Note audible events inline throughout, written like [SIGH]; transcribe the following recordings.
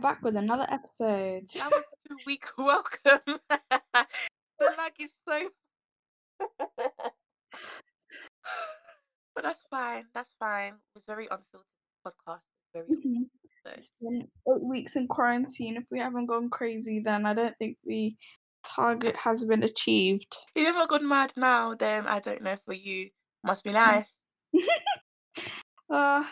back with another episode. That was [LAUGHS] a week [LAUGHS] welcome. the lag is so. [LAUGHS] but that's fine. That's fine. It's very unfiltered podcast. Very. Mhm. So. It's been eight weeks in quarantine. If we haven't gone crazy, then I don't think the target has been achieved. If you haven't gone mad now, then I don't know for you. Must be nice. Uh,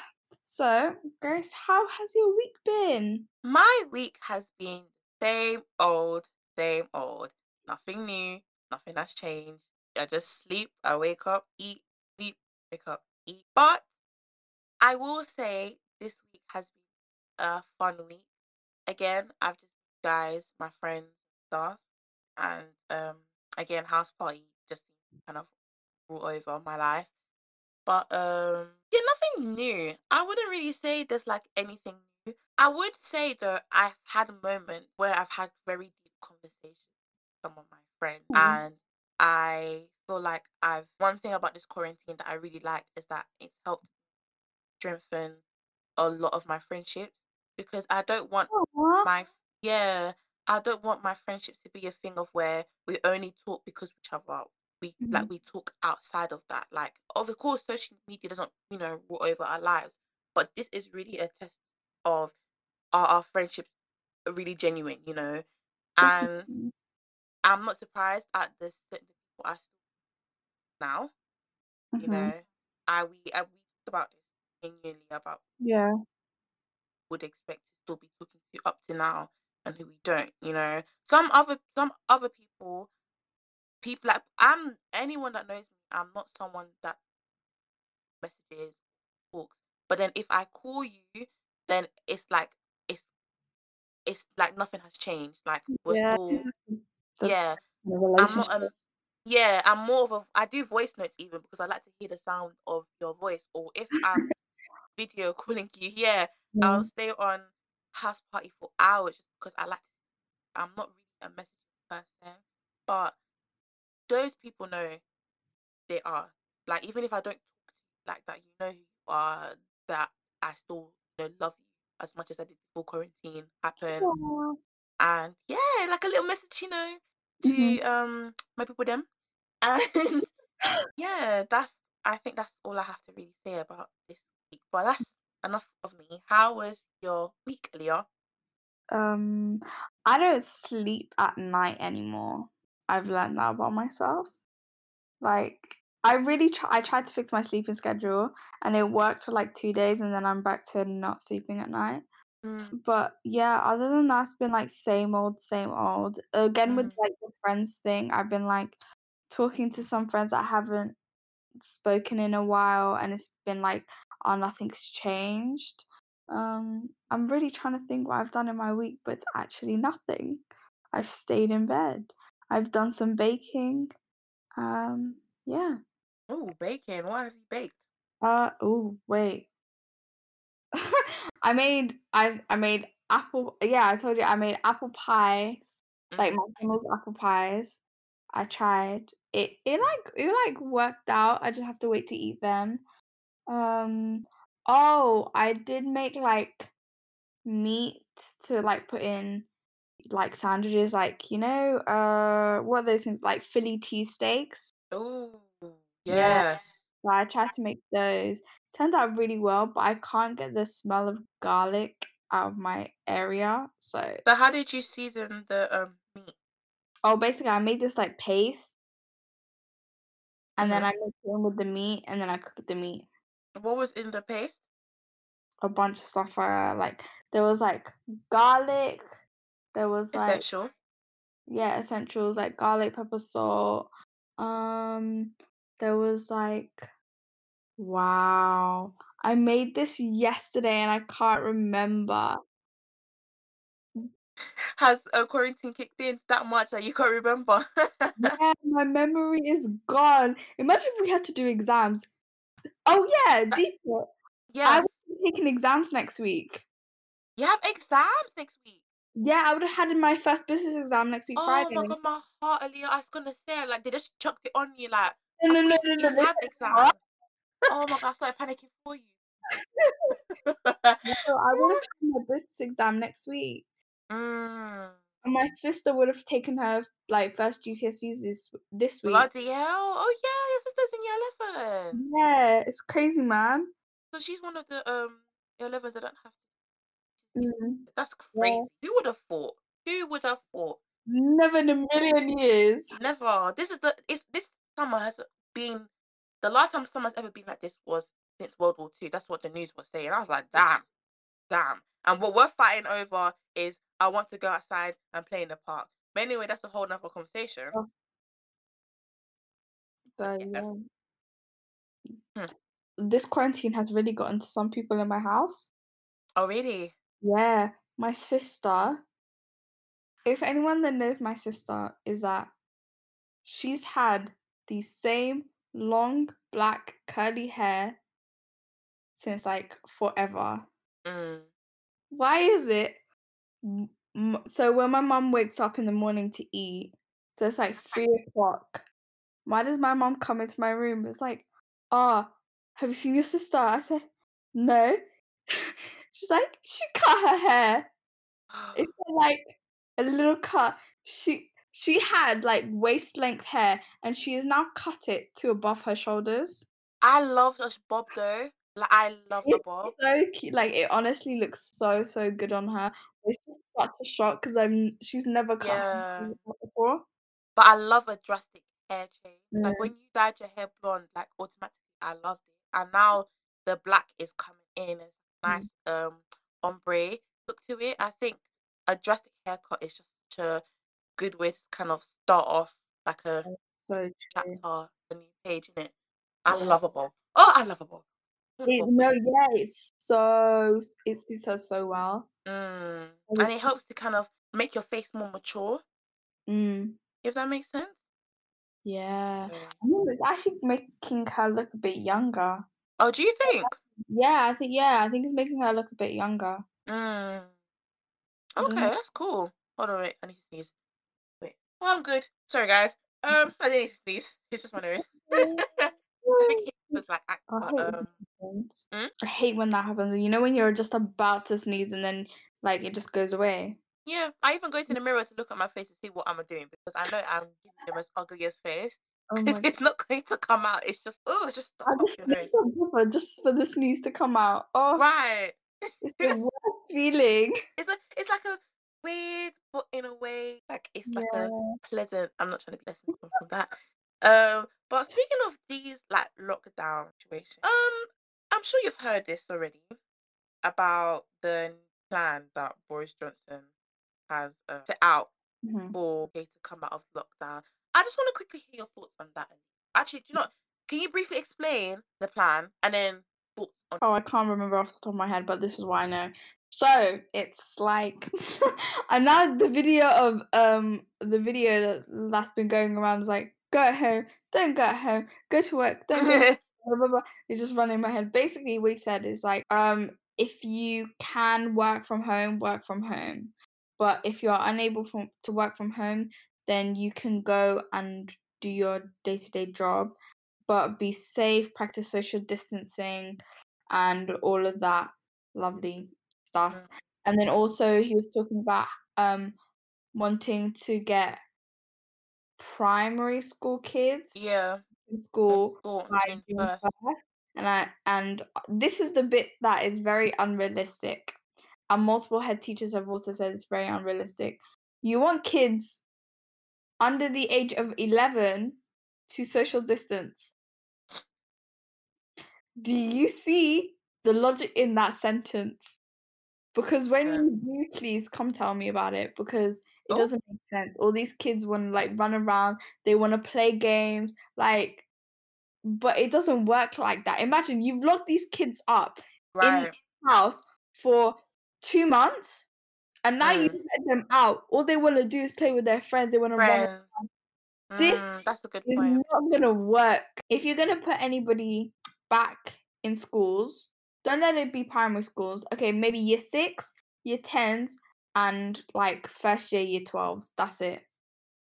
so, Grace, how has your week been? My week has been same old, same old. Nothing new. Nothing has changed. I just sleep. I wake up, eat, sleep, wake up, eat. But I will say this week has been a fun week. Again, I've just guys, my friends, stuff, and um, again, house party just kind of brought over my life. But um, yeah, nothing new. I wouldn't really say there's like anything new. I would say that I've had moments where I've had very deep conversations with some of my friends, Mhm. and I feel like I've one thing about this quarantine that I really like is that it's helped strengthen a lot of my friendships because I don't want Aw. my yeah i don't want my friendships to be a thing of where we only talk because we other we like Mhm. we talk outside of that like of course social media doesn't you know rule over our lives but this is really a test of are our friendships really genuine you know and Definitely. i'm not surprised at the certain people i still now you Mhm. know i we I, we talked about this genuinely about Yeah. would expect to still be talking to up to now and who we don't you know some other some other people people like i'm anyone that knows me i'm not someone that messages talks but then if i call you then it's like it's it's like nothing has changed like we're Yeah. still [LAUGHS] The yeah the i'm not um yeah i'm more of a i do voice notes even because i like to hear the sound of your voice or if i'm [LAUGHS] video [LAUGHS] calling you yeah. I'll stay on house party for hours just because I like to. I'm not really a message person, but those people know they are. Like even if I don't talk to you like that, you know who you are. That I still you know love you as much as I did before quarantine happened. Aw. And yeah, like a little message, you know, Mhm. to um my people them. [LAUGHS] And yeah, that's I think that's all I have to really say about this week. But that's enough of me. How was your week, Leah? Um, I don't sleep at night anymore. I've learned that about myself. Like, I really try. I tried to fix my sleeping schedule, and it worked for like two days, and then I'm back to not sleeping at night. Mm, But yeah, other than that, it's been like same old, same old. Again, with mm, like the friends thing, I've been like talking to some friends that I haven't spoken in a while, and it's been like, oh, nothing's changed. Um, I'm really trying to think what I've done in my week, but it's actually nothing. I've stayed in bed. I've done some baking. Um, yeah. Oh, bacon. What have you baked? Uh, oh, wait. [LAUGHS] I made I I made apple yeah, I told you I made apple pies, like Mm, McDonald's apple pies. I tried. It it like it like worked out. I just have to wait to eat them. Um oh, I did make like meat to like put in like sandwiches like, you know, uh what are those things like Philly cheesesteaks? Oh, Yeah. yes. So I tried to make those. Turned out really well, but I can't get the smell of garlic out of my area. So, But how did you season the um meat? oh, basically, I made this like paste, and then hmm I mixed it in with the meat, and then I cooked the meat. What was in the paste? A bunch of stuff. Uh, like there was like garlic. There was like Essential. yeah, essentials like garlic, pepper, salt. Um, there was like wow. I made this yesterday, and I can't remember. Has a quarantine kicked in that much that you can't remember? Yeah, [LAUGHS] my memory is gone. Imagine if we had to do exams. Oh yeah, That- deep. I yeah. would be taking exams next week. You have exams next week. Yeah, I would have had my first business exam next week Oh Friday. my god, my heart, Aaliyah. I was gonna say like they just chucked it on you like No, no, no, no, you no, have no. exams. Oh my god, I started panicking for you. [LAUGHS] No, I would have taken my business exam next week. Mm. And my sister would have taken her, like, first GCSEs this this week. Bloody hell. Oh, yeah, your sister's in year 11. Yeah, it's crazy, man. So she's one of the um year 11s that don't have to. Mm, That's yeah. crazy. Who would have thought? Who would have thought? Never in a million years. Never. This is the it's this summer has been the last time summer's ever been like this was since World War Two. That's what the news was saying. I was like, damn, damn. And what we're fighting over is I want to go outside and play in the park. But anyway, that's a whole nother conversation. Oh. So, Yeah. yeah. Hmm. This quarantine has really gotten to some people in my house. Oh really? Yeah, my sister. If anyone that knows my sister is that she's had the same long black curly hair since like forever. Mm. Why is it? So when my mom wakes up in the morning to eat, so it's like three o'clock. Why does my mom come into my room? It's like, oh, have you seen your sister? I said, no. She's like, she cut her hair. It's [GASPS] like a little cut. She she had like waist length hair, and she has now cut it to above her shoulders. I love this bob though. Like I love the bob. so cute. Like it honestly looks so so good on her. It's just such a shock because I'm she's never cut Yeah. before. But I love a drastic hair change. Like Mm. when you dyed your hair blonde, like automatically I loved it. And now the black is coming in. It's Mm. Nice um ombre look to it. I think a drastic haircut is just such a good way to kind of start off like a So chapter, a new page in it. I love a. Oh, I love a bob. I love a It, no, yeah, it's so it suits her so well. Mm. And it helps to kind of make your face more mature, Mm, if that makes sense. yeah. Yeah. I mean, it's actually making her look a bit younger. Oh, do you think? Yeah, I think yeah, I think it's making her look a bit younger. Mm. I don't Okay, know. that's cool. Hold on, wait. I need to sneeze. Wait. I'm good. Sorry, guys. Um, I didn't need to sneeze. It's just my nose. [LAUGHS] [LAUGHS] I think it was like, act- I but, hate when um, that happens. Mm? I hate when that happens. You know when you're just about to sneeze and then like it just goes away. yeah. I even go to the mirror to look at my face to see what I'm doing because I know I'm giving the most ugliest face Oh [LAUGHS] because it's not going to come out. It's just, oh, it's just I just nose. just for the sneeze to come out. Oh, Right. it's the [LAUGHS] worst feeling. It's a, it's like a weird, but in a way, like it's like Yeah. a pleasant. I'm not trying to be less [LAUGHS] from that. Um, but speaking of these like lockdown situations, um, I'm sure you've heard this already about the plan that Boris Johnson has uh, set out Mhm. for UK to come out of lockdown. I just want to quickly hear your thoughts on that. Actually, do you know? Can you briefly explain the plan and then thoughts on? Oh, I can't remember off the top of my head, but this is what I know. So it's like [LAUGHS] the video of um the video that that's been going around is like go at home, don't go at home, go to work, don't go [LAUGHS] blah, blah, blah. It's just running in my head. Basically, what he said is like, um, if you can work from home, work from home. But if you are unable from, to work from home, then you can go and do your day to day job. But be safe, practice social distancing, and all of that lovely stuff. And then also, he was talking about um wanting to get primary school kids yeah. school School by June June 1st. first, and I and uh, this is the bit that is very unrealistic. And multiple head teachers have also said it's very unrealistic. You want kids under the age of eleven to social distance. Do you see the logic in that sentence? Because when you do, please come tell me about it because it Oh. doesn't make sense. All these kids want to like run around, they want to play games, like, but it doesn't work like that. Imagine you've locked these kids up in the house for two months, and now you Mm. let them out. All they want to do is play with their friends. They want to run. Friends. This Mm, that's a good It's point. not gonna work. If you're gonna put anybody back in schools, don't let it be primary schools. Okay, maybe year six, year tens, and like first year, year twelves. That's it.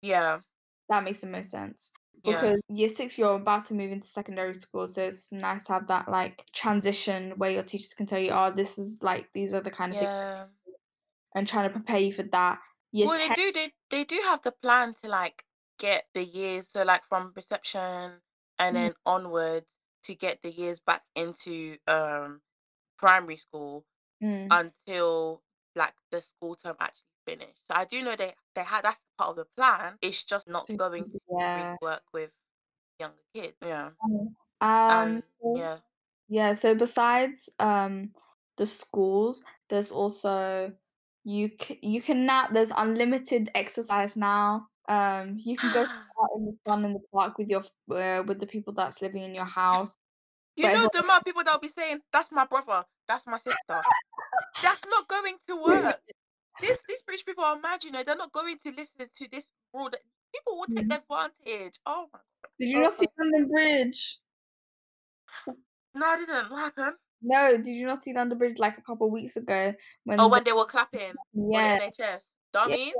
Yeah. That makes the most sense. Yeah. because year six, you're about to move into secondary school, so it's nice to have that like transition where your teachers can tell you, oh, this is like these are the kind of things Yeah. And trying to prepare you for that. Year Well, they do they they do have the plan to, like, get the years so, like, from reception and Mhm, then onwards to get the years back into, um, primary school mm, until, like, the school term actually finished. So I do know they they had that's part of the plan, it's just not going to yeah. work with younger kids. Yeah. Mm. Um, And yeah. yeah, so besides, um, the schools, there's also you c you can now there's unlimited exercise now. Um, you can go [GASPS] out in the sun in the park with your uh, with the people that's living in your house, You but know the amount of people that'll be saying, "That's my brother, that's my sister." That's not going to work. This [LAUGHS] these rich people are mad, you know, they're not going to listen to this rule that people will take Mhm. advantage. Oh my God. Did you god. not see Oh. London Bridge? No, I didn't. What happened? No, did you not see London Bridge, like, a couple weeks ago Oh, when the when they were clapping for yeah, NHS. yeah, Dummies.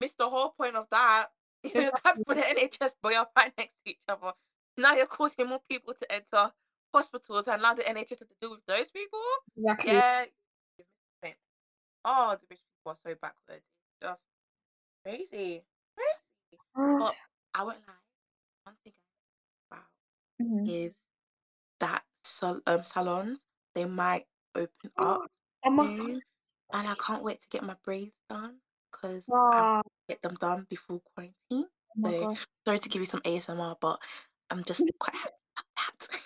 Missed the whole point of that. [LAUGHS] You're clapping for the NHS, but you're right next to each other. Now you're causing more people to enter hospitals and now the NHS has to deal with those people? exactly. Yeah. Oh, the rich people are so backwards. It's just crazy. Crazy. [SIGHS] But I won't lie. One thing I about Mhm. is that sal- um, salons they might open up Oh my god. and I can't wait to get my braids done because I Oh get them done before quarantine. my So god. sorry to give you some ASMR, but I'm just [LAUGHS] quite happy about that.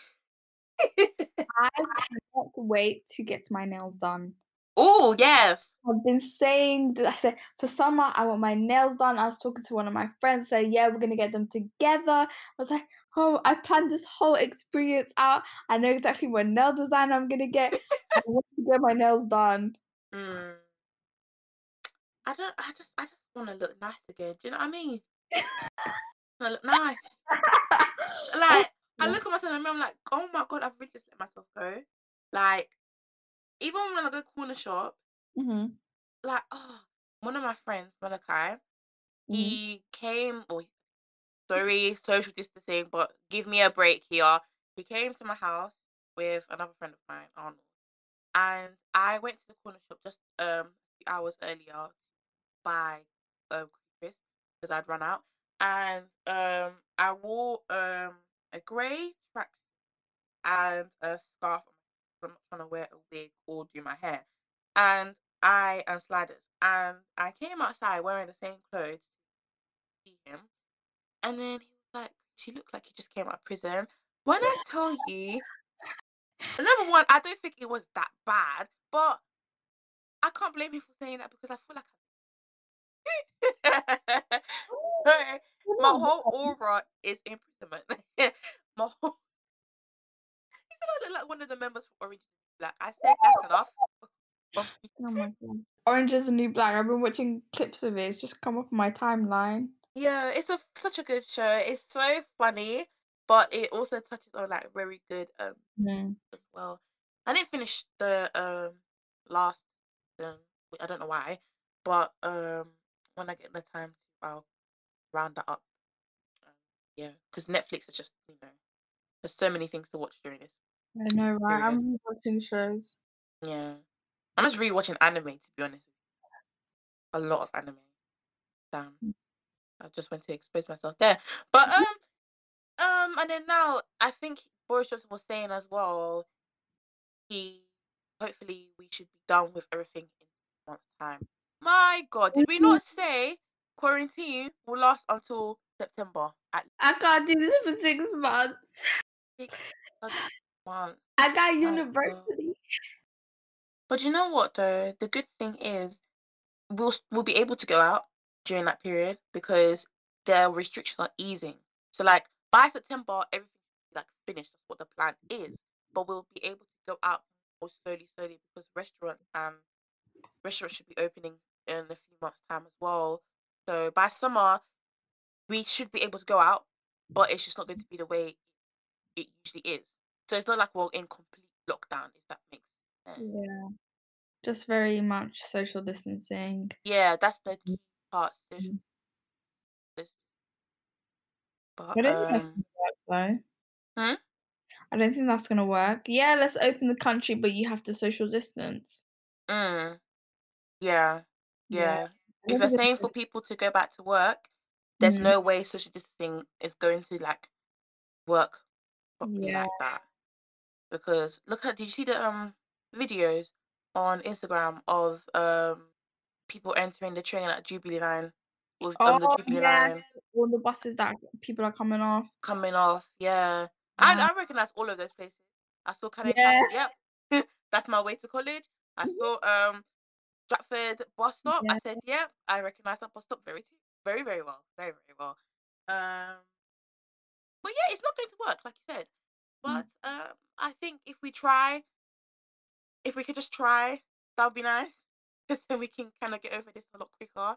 I [LAUGHS] cannot wait to get my nails done. oh yes. I've been saying that I said for summer I want my nails done. I was talking to one of my friends, say, yeah, we're gonna get them together. I was like, oh, I planned this whole experience out. I know exactly what nail design I'm gonna get. [LAUGHS] I want to get my nails done. Mm, I don't. I just. I just want to look nice again. Do you know what I mean? I look nice. [LAUGHS] Like I look at myself in the mirror, I'm like, oh my god, I've really just let myself go. Like even when I go corner shop, Mhm, like oh, one of my friends, Malachi, mhm. he came. Oh, sorry, social distancing, but give me a break here. He came to my house with another friend of mine, Arnold, and I went to the corner shop just um hours earlier buy um crisps because I'd run out, and um I wore um a grey track and a scarf. I'm not trying to wear a wig or do my hair. And I and sliders. And I came outside wearing the same clothes see him. And then he was like, She looked like he just came out of prison. When I [LAUGHS] tell you, number one, I don't think it was that bad, but I can't blame him for saying that because I feel like oh, I [LAUGHS] You're my whole aura is imprisonment. [LAUGHS] my whole he said I look like one of the members from Orange Black. I said that's enough. Oh my god. Orange is the New Black. I've been watching clips of it. It's just come up on my timeline. Yeah, it's a such a good show. It's so funny, but it also touches on like very good um Mm. as well. I didn't finish the um last season. I don't know why, but um when I get the time to, I'll round that up. Um, yeah, because Netflix is just you know there's so many things to watch during this I know, right? period. I'm watching shows. Yeah, I'm just rewatching anime to be honest. A lot of anime. Damn, I just went to expose myself there. But um um and then now I think Boris Johnson was saying as well he hopefully we should be done with everything in six months time. My God, did we Mhm. not say quarantine will last until September at I can't do this for six months. six months? [LAUGHS] I got university. But you know what though? The good thing is we'll we'll be able to go out during that period because their restrictions are easing. So like by September, everything like finished. That's what the plan is. But we'll be able to go out more slowly, slowly because restaurants and um, restaurants should be opening in a few months' time as well. So by summer, we should be able to go out, but it's just not going to be the way it usually is. So it's not like we're in complete lockdown, if that makes sense. Yeah. Just very much social distancing. Yeah, that's the key part. Social Mhm. dis- I don't think that's um, gonna work though. hmm? I don't think that's gonna work. Yeah, let's open the country, but you have to social distance. Mm, yeah, Yeah, yeah. I If don't you're think it's saying for people to go back to work, there's Mhm. no way social distancing is going to like work properly Yeah. like that. Because look at, did you see the um videos on Instagram of um people entering the train at Jubilee line with Oh, on the Jubilee yeah, line all the buses that people are coming off. coming off? Yeah, I Uh, I recognize all of those places. I saw Canning yeah. Castle. Yep, [LAUGHS] that's my way to college. I Mhm. saw um Stratford bus stop. I said, yep, I recognize that bus stop very very very well, very very well. Um, but yeah, it's not going to work like you said. Mm. But um, I think if we try If we could just try, that would be nice, [LAUGHS] then we can kinda get over this a lot quicker.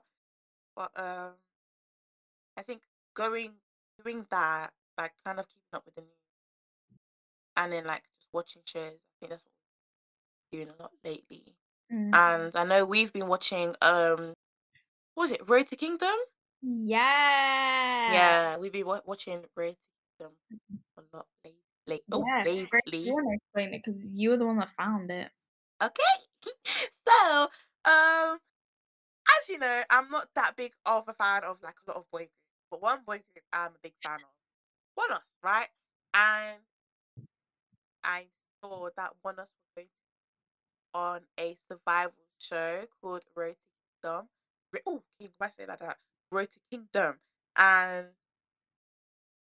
But, um, I think going doing that, like, kind of keeping up with the news and then, like, just watching shows, I think that's what we're doing a lot lately. Mm. And I know we've been watching, um, what was it, Road to Kingdom? Yeah. Yeah, we've been wa watching Road to Kingdom a lot lately. late oh, Yeah, great. You wanna explain it because you were the one that found it. Okay. [LAUGHS] So, um As you know, I'm not that big of a fan of like a lot of boy groups, but one boy group I'm a big fan of. ONEUS, right? And I saw that ONEUS was going on a survival show called Road to Kingdom. Oh, can I say like that? Road to Kingdom. And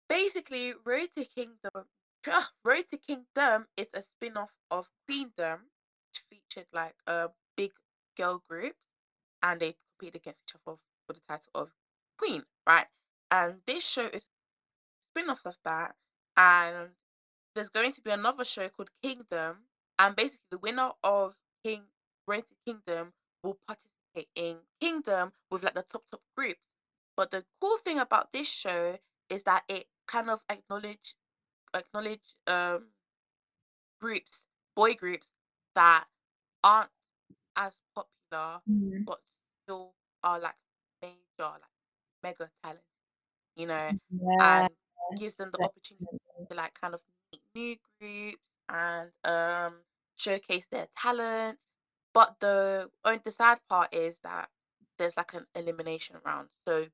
basically, Road to Kingdom, [LAUGHS] Road to Kingdom is a spin-off of Queendom, which featured like a big girl groups, and they competed against each other for the title of Queen, right? And this show is a spin-off of that, and there's going to be another show called Kingdom, and basically the winner of King Road Kingdom will participate in Kingdom with like the top top groups. But the cool thing about this show is that it kind of acknowledge acknowledge um groups, boy groups that aren't as popular Mhm. but still are like major, like mega talent, you know, Yeah, and gives them the opportunity to like kind of meet new groups and um showcase their talent. But the only the sad part is that there's like an elimination round, so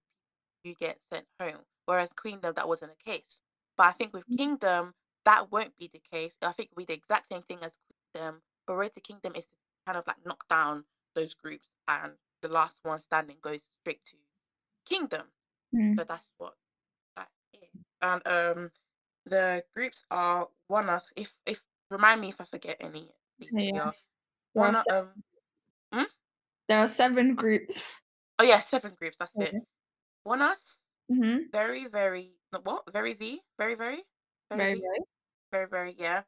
you get sent home. Whereas Queendom, that wasn't the case. But I think with Kingdom, that won't be the case. I think be the exact same thing as Queendom. But Road to Kingdom is to kind of like knock down those groups, and the last one standing goes straight to Kingdom. So Mm. that's what that is. And um, the groups are ONEUS. If if remind me if I forget any, Yeah. Leah. There are One U- 7 um, hmm? there are 7 groups. Oh yeah, seven groups. That's it. ONEUS. Mhm. Very very what? Very V. Very very very Very, V. very. Very very yeah.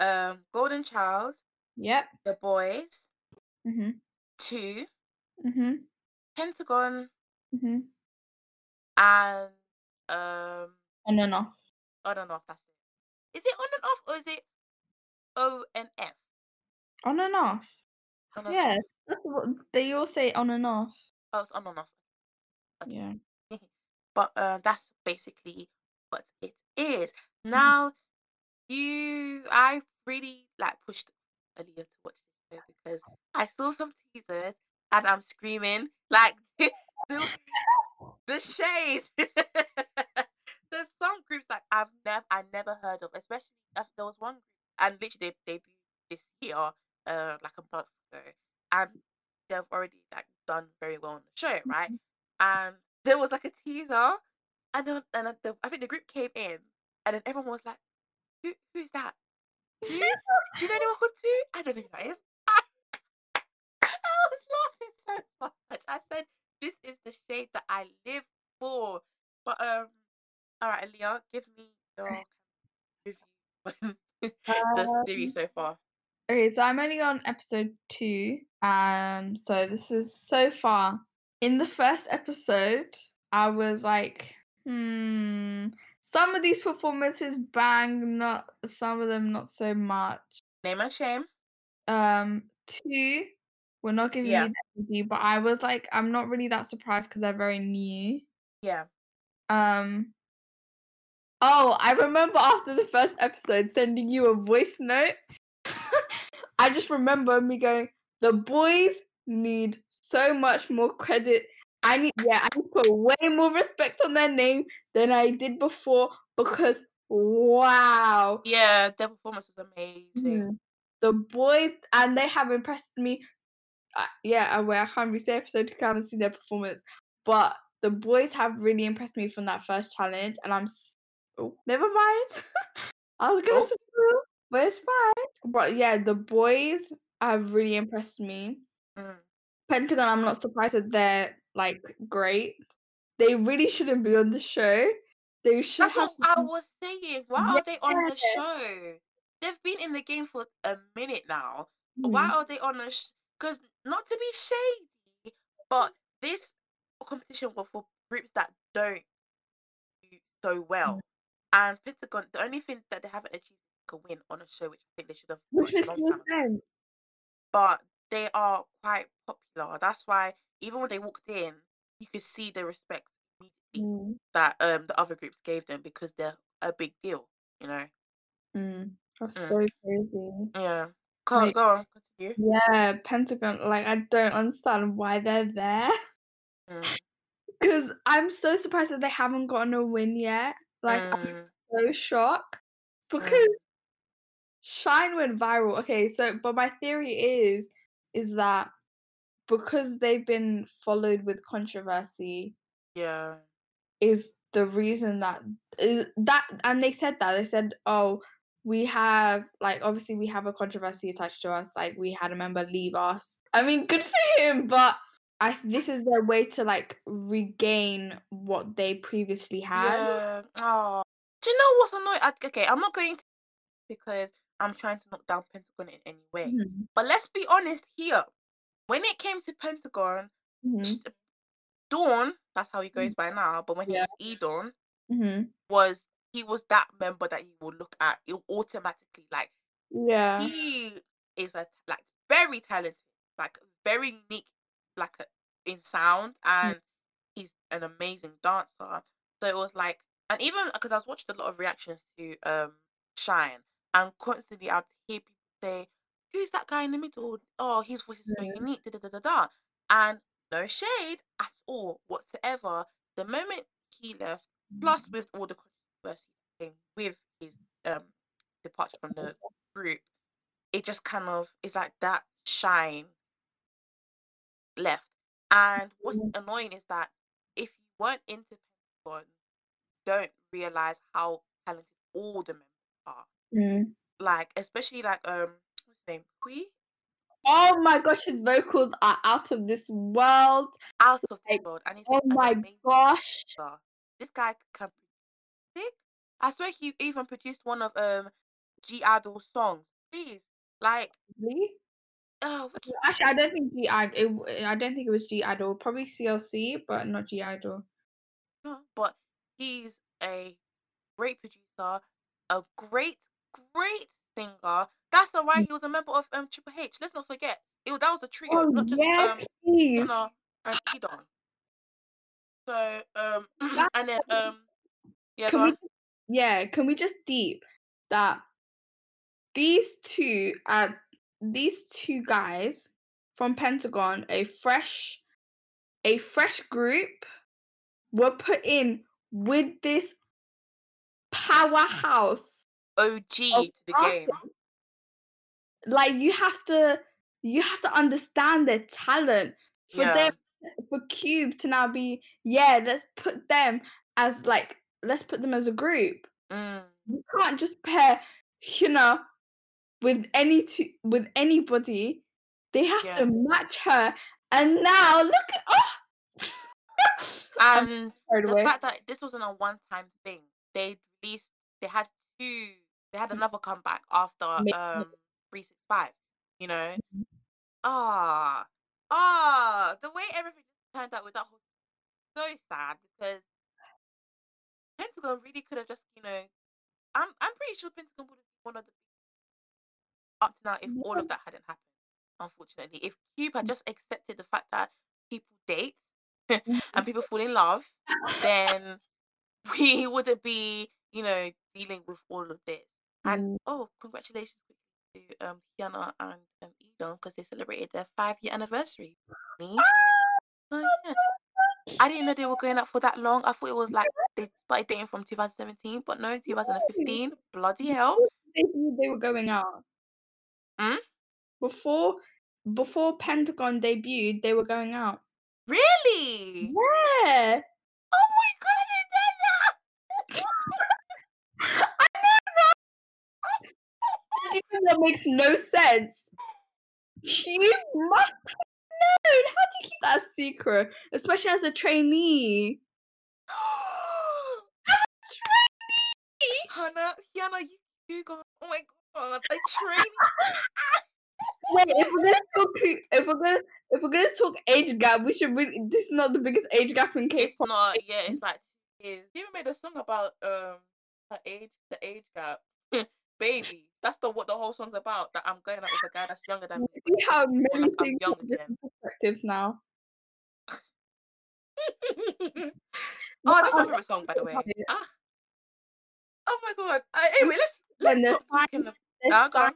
Um, Golden Child. Yep. THE BOYZ. Mhm. TOO. Mhm. Pentagon. Mhm. And um, On and off. on and off. That's it. Is it on and off or is it O and F? On and off. On and Yeah, off. that's what they all say on and off. Oh, it's on and off. Okay. Yeah. [LAUGHS] but uh, that's basically what it is. Mhm. Now, you, I really like pushed Aaliyah to watch this show because I saw some teasers and I'm screaming like [LAUGHS] the, the shade. [LAUGHS] There's some groups that I've never I never heard of, especially if there was one group and literally they debuted this year, uh, like a month ago, and they've already like done very well on the show, right? Mhm. And there was like a teaser, and then and the, I think the group came in, and then everyone was like, "Who who's that? TOO? Do you know anyone called TOO? I don't know who that is." I was laughing so much. I said, "This is the shade that I live for." But um, all right, Leah, give me your [LAUGHS] review [LAUGHS] the series Um so far. Okay, so I'm only on episode 2. Um, so this is so far. In the first episode, I was like, "Hmm, some of these performances bang, not some of them not so much." Name and shame. Um, 2, we're not giving Yeah, you the review, but I was like, I'm not really that surprised because they're very new. yeah. Um Oh, I remember after the first episode sending you a voice note. [LAUGHS] I just remember me going, the boys need so much more credit. I need yeah, I need to put way more respect on their name than I did before because wow. Yeah, their performance was amazing. Mhm. The boys and they have impressed me. Uh, yeah, uh, well, I can't really say episode to I haven't their performance, but the boys have really impressed me from that first challenge, and I'm. s- Oh, never mind. [LAUGHS] I was gonna Oh. but it's fine. But yeah, the boys have really impressed me. Mm. Pentagon, I'm not surprised that they're like great. They really shouldn't be on the show. They should That's have. what I was saying. Why are they on the show? They've been in the game for a minute now. Mhm. Why are they on the? Because not to be shady, but this competition was for groups that don't do so well. Mm. And Pentagon, the only thing that they haven't achieved is a win on a show, which I think they should have. Which makes no sense. But they are quite popular. That's why even when they walked in, you could see the respect immediately Mm, that um the other groups gave them because they're a big deal. You know. mm. That's Mm. so crazy. Yeah. Go, Like- go on. Continue. Yeah, Pentagon. Like, I don't understand why they're there. Mm. [LAUGHS] Because I'm so surprised that they haven't gotten a win yet. Like, I'm Mm. so shocked. Because Shine went viral. Okay, so but my theory is is that because they've been followed with controversy Yeah. is the reason that is that and they said that they said oh we have like obviously we have a controversy attached to us like we had a member leave us i mean good for him but i this is their way to like regain what they previously had Yeah. Oh. Do you know what's annoying? I, okay, I'm not going to because I'm trying to knock down Pentagon in any way. Mhm, But let's be honest here. When it came to Pentagon, mhm, Dawn, that's how he goes by now, but when Yeah. he was E'Dawn, mhm. was he was that member that he will look at it automatically like yeah he is a like very talented, like very unique, like a, in sound, and he's an amazing dancer. So it was like, and even because I was watching a lot of reactions to um Shine, and constantly I'd hear people say, "Who's that guy in the middle? Oh, his voice is so Yeah. unique." Da, da, da, da, da. And no shade at all whatsoever. The moment he left, plus with all the controversy thing with his um departure from the [LAUGHS] group, it just kind of it's like that shine left. And what's Mhm. annoying is that if you weren't into Pentagon, don't realize how talented all the members are. Mm. Like especially like um name? Oh my gosh his vocals are out of this world Out of Like, world. And oh my gosh. This guy can music. I swear he even produced one of um (G)I-DLE's songs. Please. Like really? oh Actually, I don't think (G)I-DLE. It, I don't think it was (G)I-DLE. Probably CLC, but not G Idol. No, but he's a great producer, a great, great singer. That's the why he was a member of um Triple H. Let's not forget, it that was a trio, Oh not just yeah, um please. And E'Dawn. So um [CLEARS THROAT] and then um yeah, Can we? Yeah, can we just deep that these two uh these two guys from Pentagon, a fresh, a fresh group, were put in with this powerhouse OG of to the game. Like you have to, you have to understand their talent for Yeah. them for Cube to now be yeah. Let's put them as like let's put them as a group. Mm, You can't just pair, know, with any two, with anybody. They have Yeah. to match her. And now look at oh. [LAUGHS] And the fact that this wasn't a one-time thing, they released, they had two, they had another comeback after um [LAUGHS] three six five. You know, Mhm. ah, ah, the way everything turned out with that whole so sad because Pentagon really could have just, you know, I'm I'm pretty sure Pentagon would have been one of the up to now if all of that hadn't happened. Unfortunately, if Cube had just accepted the fact that people date [LAUGHS] and people fall in love, then we [LAUGHS] wouldn't be you know, dealing with all of this. And Mm. oh, congratulations to um HyunA and um E'Dawn because they celebrated their five year anniversary. Me. So yeah. I didn't know they were going out for that long. I thought it was like they started dating from 2017, but no, 2015. Bloody hell. Before they knew they were going out. Hmm? Before before Pentagon debuted, they were going out. Really? Yeah. Oh my god, I didn't know that. I know, right? That makes no sense? You must have known. How do you keep that a secret? Especially as a trainee. [GASPS] As a trainee. Hannah, HyunA, you, you got oh my god, a trainee. [LAUGHS] Wait, if we're gonna talk, if we're gonna if we're gonna talk age gap, we should really. This is not the biggest age gap in K-pop. not. Yeah, it's like two years. Made a song about um her age, the age gap. [LAUGHS] Baby, that's the what the whole song's about. That I'm going out with a guy that's younger than me. We see how many like I'm things young different perspectives now. [LAUGHS] oh, that's my favorite song, by the way. [LAUGHS] Ah. Oh my god. Uh, anyway, let's let's they're stop talking. Of, They're Ah, go on.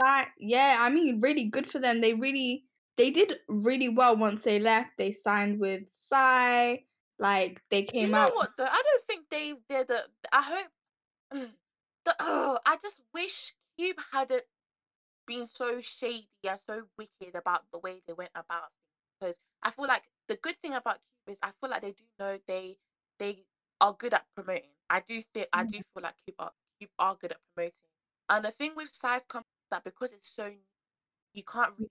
signed, si- yeah, I mean, really good for them. They really, they did really well once they left. They signed with Psy. Like they Do you came know out. what though? I don't think they they're the. I hope. Mm, the, oh, I just wish Cube hadn't been so shady and so wicked about the way they went about things. Because I feel like the good thing about Cube is I feel like they do know they they are good at promoting. I do think I Mm. do feel like Cube are Cube are good at promoting. And the thing with Psy's companies is that because it's so new, you can't really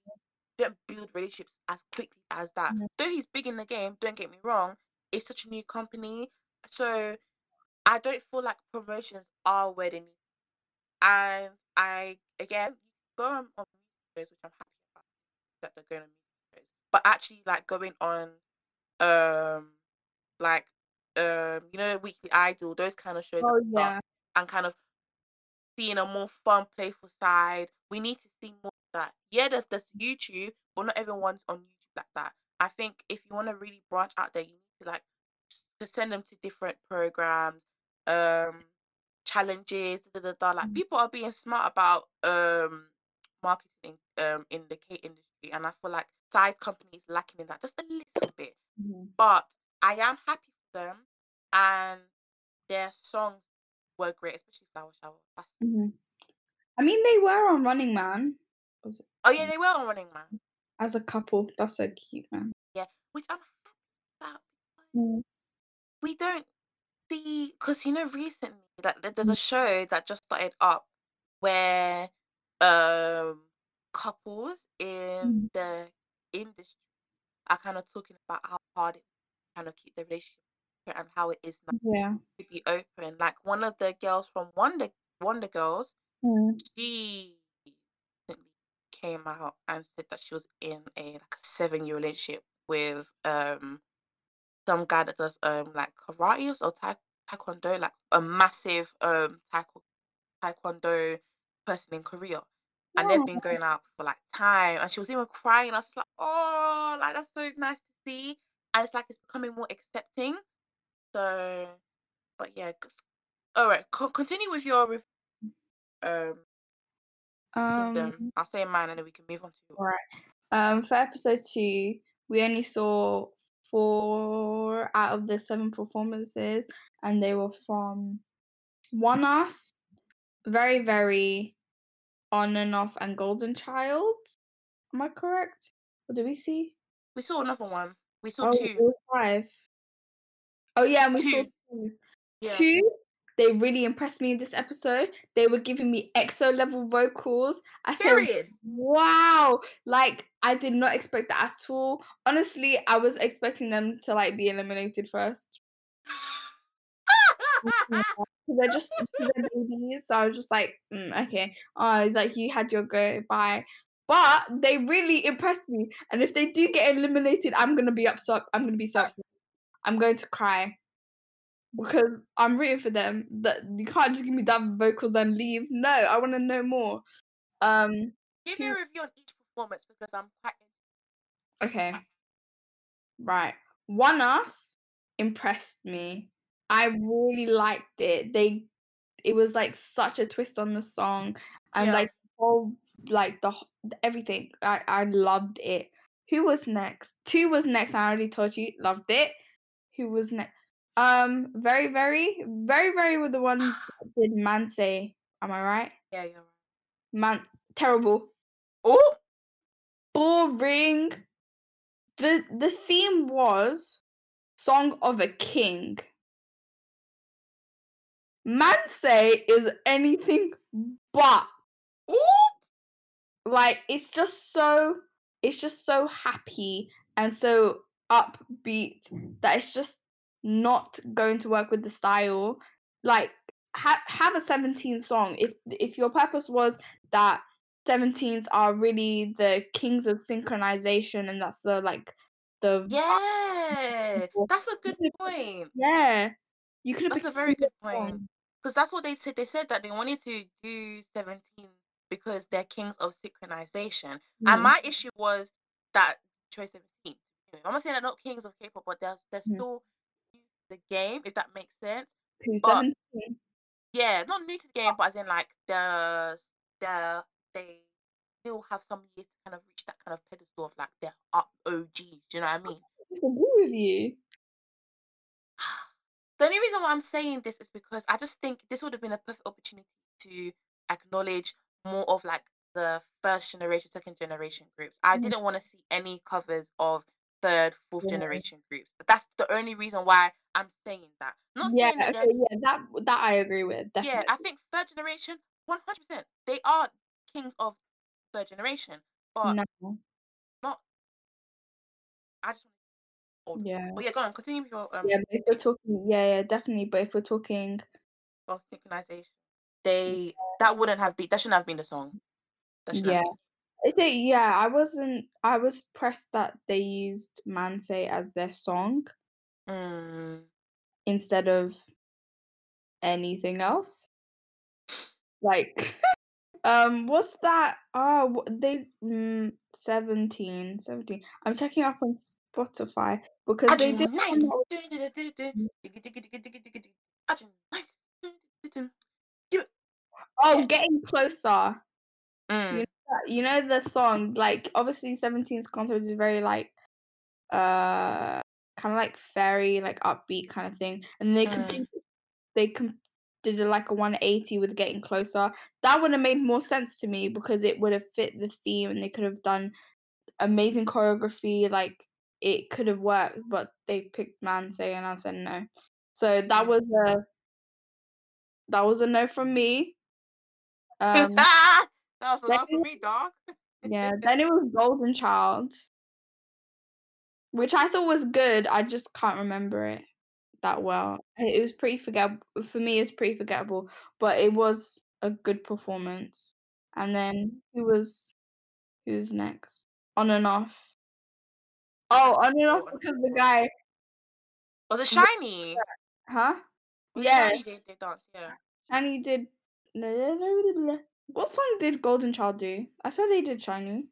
don't build relationships as quickly as that. Mhm. Though he's big in the game, don't get me wrong, it's such a new company. So I don't feel like promotions are where they need. And I again go on, shows, which I'm happy about that they're going on shows. But actually like going on um like um you know Weekly Idol, those kind of shows Oh and yeah. and kind of seeing a more fun, playful side. We need to see more of that. Yeah, there's there's YouTube, but not everyone's on YouTube like that. I think if you want to really branch out there, you need to like to send them to different programs, um, challenges, da, da, da. Like Mhm. people are being smart about um marketing um in the K industry, and I feel like Psy's companies lacking in that just a little bit. Mhm. But I am happy for them, and their songs were great, especially Flower Shower. Mhm. I mean, they were on Running Man. Oh yeah, they were on Running Man. As a couple, that's so cute, man. Yeah, which I'm happy about Mm. we don't see because you know recently that that there's Mm. a show that just started up where um couples in Mm. the industry are kind of talking about how hard it kind of keep the relationship and how it is now Yeah. to be open. Like one of the girls from Wonder Wonder Girls, Mm. she recently came out and said that she was in a like a seven year relationship with um some guy that does um like karate or tai- taekwondo, like a massive um taekw- taekwondo person in Korea. And they've been going out for like time, and she was even crying. I was like, "Oh, like that's so nice to see." And it's like it's becoming more accepting. So, but yeah, all right. Co- continue with your rev- um. Um. I'll say mine, and then we can move on to yours. Right. Um. For episode two, we only saw four out of the seven performances, and they were from ONEUS, Very Very, On and Off, and Golden Child. Am I correct? What did we see? We saw another one. We saw Oh, two. five. Oh yeah, and we saw TOO. two. Yeah. TOO. They really impressed me in this episode. They were giving me EXO level vocals. I said, Period. wow, like I did not expect that at all. Honestly, I was expecting them to like be eliminated first. [LAUGHS] They're just they're babies, so I was just like, mm, okay, oh, like you had your go, bye. But they really impressed me, and if they do get eliminated, I'm gonna be upset. I'm gonna be so upset. I'm going to cry because I'm rooting for them. That you can't just give me that vocal then leave. No, I want to know more. Um, Give me a review on each performance because I'm quite. okay, right. ONEUS impressed me. I really liked it. They it was like such a twist on the song and Yeah. like whole like the everything. I I loved it. Who was next? TOO was next. I already told you, loved it. Who was next? Um, very, very, very, very were the one [SIGHS] did Mansae. Am I right? Yeah, you're right. Man, terrible, Oh, boring. the The theme was "Song of a King." Mansae is anything but oh, like it's just so it's just so happy and so upbeat that it's just not going to work with the style like ha- have a 17 song if if your purpose was that 17s are really the kings of synchronization and that's the like the yeah. That's a good point. yeah you could have That's a very good point. Because that's what they said. They said that they wanted to do 17 because they're kings of synchronization. And my issue was that choice 17. I'm not saying they're not kings of K-pop, but they're, they're Mm. still the game, if that makes sense. who's but- 17 Yeah, not new to the game, but as in like the the they still have some years to kind of reach that kind of pedestal of like they're up OGs. Do you know what I mean? disagree with you [SIGHS] The only reason why I'm saying this is because I just think this would have been a perfect opportunity to acknowledge more of like the first generation, second generation groups. I Mm. didn't want to see any covers of third, fourth Yeah. generation groups. That's the only reason why I'm saying that. Not yeah saying that okay, yeah that that i agree with definitely yeah, I think third generation, one hundred percent, they are kings of third generation, but no. not. I just old. Yeah. But yeah, go on, continue with your um Yeah, but if we're talking, yeah, yeah, definitely. But if we're talking, of synchronization. They that wouldn't have been that shouldn't have been the song. That shouldn't have Yeah. I think, yeah, I wasn't. I was pressed that they used Mansae as their song. Mm, instead of anything else. Like, [LAUGHS] um, what's that? Oh, wh- they mm, 17, 17. I'm checking up on Spotify because they did. nice. Oh, getting closer. Mm, you know the song like obviously 17's concert is very like uh kind of like fairy like upbeat kind of thing and they Mm. completely they com- did like a 180 with getting closer that would have made more sense to me because it would have fit the theme and they could have done amazing choreography like it could have worked but they picked Mansae and I said no so that Mm. was a that was a no from me um [LAUGHS] [LAUGHS] that was lot for me, dog. Yeah, [LAUGHS] then it was Golden Child, which I thought was good. I just can't remember it that well. It was pretty forgettable for me. It's pretty forgettable, but it was a good performance. And then who was who was next? On and off. Oh, on and off Oh, because the guy, oh, Was it SHINee? huh? Yeah, SHINee they, they dance, yeah. SHINee did. [LAUGHS] What song did Golden Child do? I swear they did SHINee.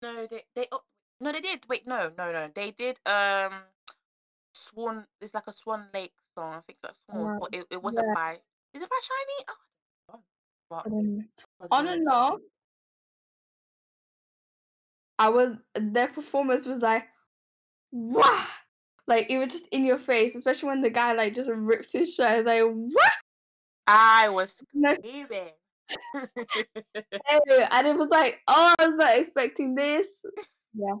No, they they oh, no they did. Wait, no, no, no. They did um Swan it's like a Swan Lake song. I think that's Swan, Uh, but it, it wasn't yeah. by is it by SHINee? Oh, but I don't know. God On and off. I was their performance was like wow like it was just in your face, especially when the guy like just rips his shirt. I was like what? I was No, [LAUGHS] screaming. and it was like, oh, I was not expecting this. Yeah.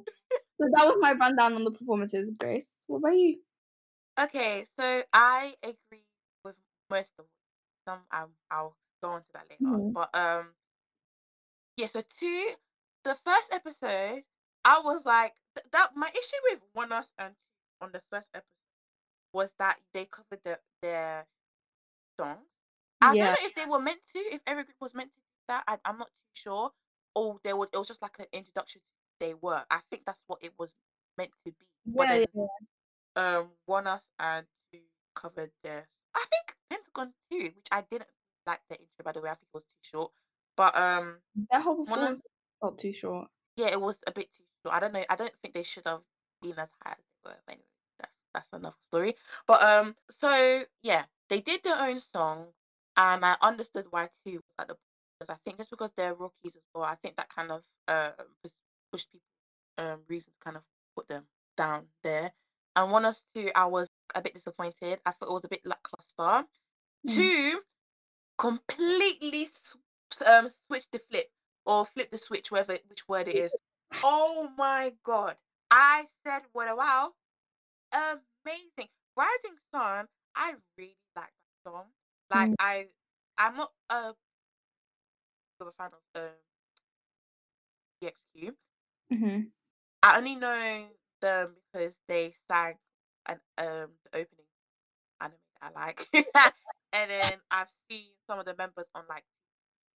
So that was my rundown on the performances, Grace. What about you? okay, so I agree with most of some. Um, I'll go on to that later. Mhm. But um, yeah. So two, the first episode, I was like th- that. My issue with ONEUS and on the first episode was that they covered the, their songs. I Yeah. don't know if they were meant to, if every group was meant to do that. I, I'm not too sure. Or they would. It was just like an introduction to who they were. I think that's what it was meant to be. But Yeah, then yeah. um ONEUS and TOO covered their I think Pentagon too, which I didn't like the intro by the way. I think it was too short. But um Their whole one of performance felt too short. yeah, it was a bit too short. I don't know. I don't think they should have been as high as they were. But anyway, that's that's another story. But um, so yeah, they did their own song. And I understood why TOO was at the because I think just because they're rookies as well, I think that kind of, uh, pushed people, um, reasons kind of put them down there. And 1 of 2, I was a bit disappointed. I thought it was a bit lackluster. Mm. TOO completely sw um, switched the flip or flip the switch, whatever which word it is. Oh my god. I said, "What a wow." Amazing. Rising Sun, I really like that song. Like, Mm. I I'm not a of a fan of, um EXQ. Mhm. I only know them because they sang an um, the opening anime that I like. [LAUGHS] And then I've seen some of the members on, like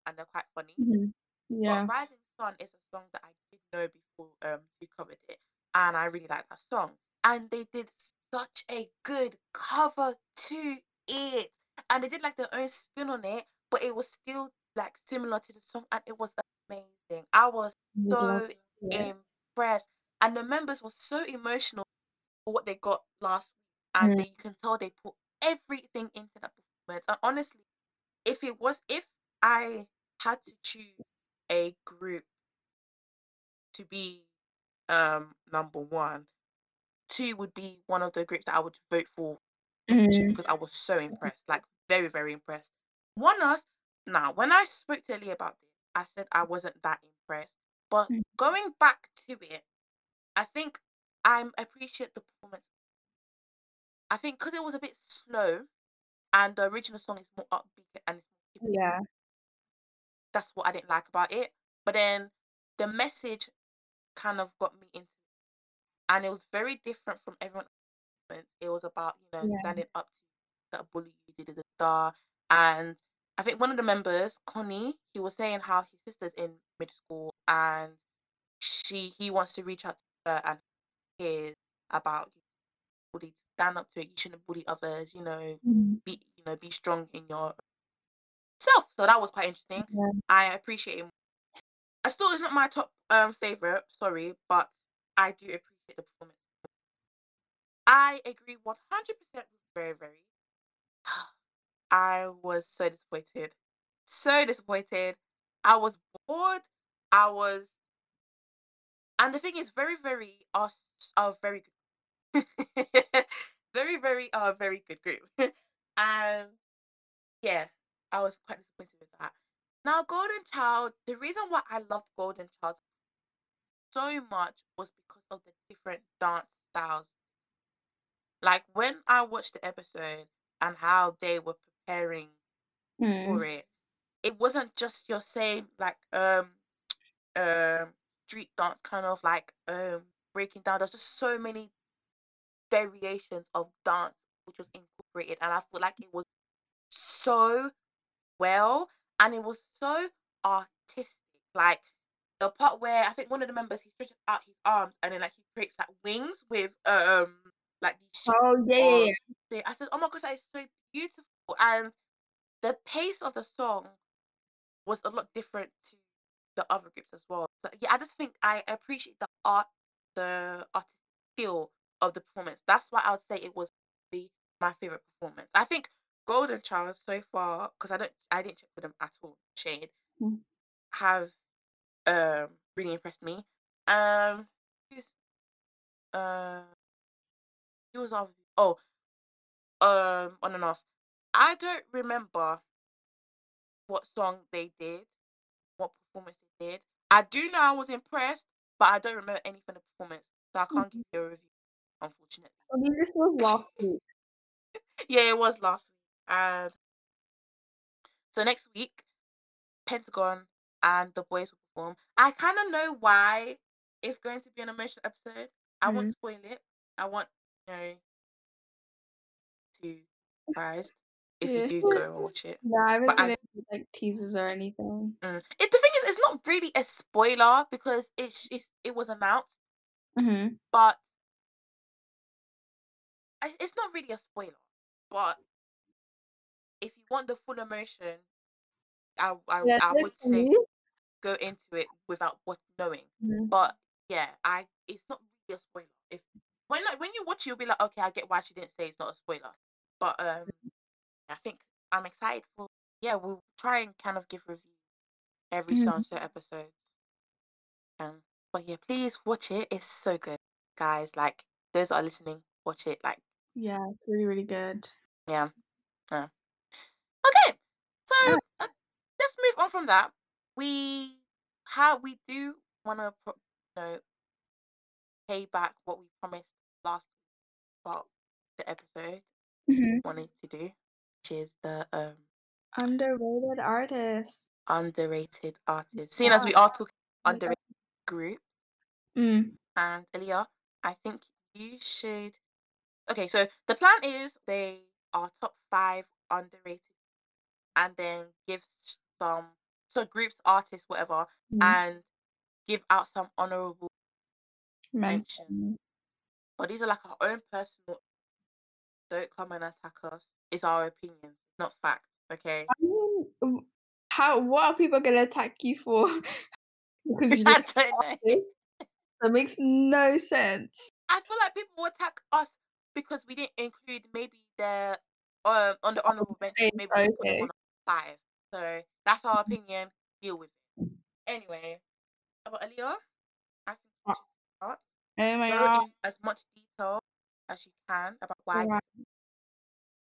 and they're quite funny. Mhm. But Yeah. Rising Sun is a song that I did know before, um, you covered it, and I really like that song. And they did such a good cover to it, and they did, like, their own spin on it, but it was still, like, similar to the song, and it was amazing. I was so it. impressed, and the members were so emotional for what they got last week, and Mm. you can tell they put everything into that performance. And honestly, if it was if I had to choose a group to be, um, number 1, TOO would be one of the groups that I would vote for number 2 Mm. because I was so impressed, like, very, very impressed. ONEUS now, when I spoke to Aliyah about this, I said I wasn't that impressed, but Mm. going back to it, I think I'm appreciate the performance I think because it was a bit slow and the original song is more upbeat and it's more Yeah. That's what I didn't like about it. But then the message kind of got me into and it was very different from everyone. It was about, you know, Yeah. standing up to that bully you, da-da-da-da. And I think one of the members, Keonhee, he was saying how his sister's in middle school and she he wants to reach out to her and hear about bully stand up to it, you shouldn't bully others, you know, Mhm. be you know, be strong in your self. So that was quite interesting. Yeah. I appreciate him. I still it's not my top, um, favorite, sorry, but I do appreciate the performance. I agree 100% with VERIVERY. [GASPS] I was so disappointed. So disappointed. I was bored. I was and the thing is VERIVERY are are very good. [LAUGHS] VERIVERY are a very good group. [LAUGHS] And yeah, I was quite disappointed with that. Now Golden Child, the reason why I loved Golden Child so much was because of the different dance styles. Like, when I watched the episode and how they were preparing for Mm. it, it wasn't just your same, like, um um, street dance kind of like, um, breaking down. There's just so many variations of dance which was incorporated, and I feel like it was so well, and it was so artistic. Like, the part where I think one of the members, he stretches out his arms and then, like, he creates, like, wings with, um, like, these Oh, yeah, yeah, of yeah. the I said, "Oh my gosh, that is so beautiful," and the pace of the song was a lot different to the other groups as well. So, yeah, I just think I appreciate the art the artistic feel of the performance. That's why I would say it was be my favorite performance. I think Golden Child so far, because I don't I didn't check with them at all, shade, Mm. have, um, really impressed me. Um, uh who was other oh, um, On and Off. I don't remember what song they did, what performance they did. I do know I was impressed, but I don't remember any from the performance, so I can't give Mhm. you a review, unfortunately. I mean, this was last [LAUGHS] week. Yeah, it was last week, and so next week, Pentagon and THE BOYZ will perform. I kinda know why it's going to be an emotional episode. I won't Mm. spoil it. I want, to surprised [LAUGHS] if you do go and watch it. Yeah, I haven't But seen I any, like, teasers or anything. Mm. It the thing is, it's not really a spoiler because it's it's it was announced Mhm. but I it's not really a spoiler, but if you want the full emotion, I I Yeah, I would for say you. go into it without what knowing. Mhm. But, yeah, I it's not really a spoiler. If when, like, when you watch it, you'll be like, "Okay, I get why she didn't say it's not a spoiler." But, um, Mhm. I think I'm excited for yeah, we'll try and kind of give review every Mhm. sunset episode. Um, but yeah, please watch it. It's so good, guys. Like those that are listening, watch it. Like Yeah, it's really, really good. yeah, yeah. Okay, so uh, let's move on from that. We how we do want to you know pay back what we promised last about the episode Mhm. wanted to do, which is the um Underrated artists. underrated artists. Seeing as we are talking Yeah. underrated group, Mm. and Aliyah, I think you should. Okay, so the plan is they are top five underrated, and then give some so groups, artists, whatever, Mm. and give out some honorable mention. Mention. But these are like our own personal. Don't come and attack us. It's our opinions, not fact. Okay. I mean, how? What are people gonna attack you for? [LAUGHS] because [LAUGHS] you don't know. That makes no sense. I feel like people will attack us because we didn't include maybe the um on the honorable mention, Okay, maybe we put okay. on five. So that's our opinion. Deal with it. Anyway, about Aliyah, I think start. Oh my Go god. in as much detail as you can about why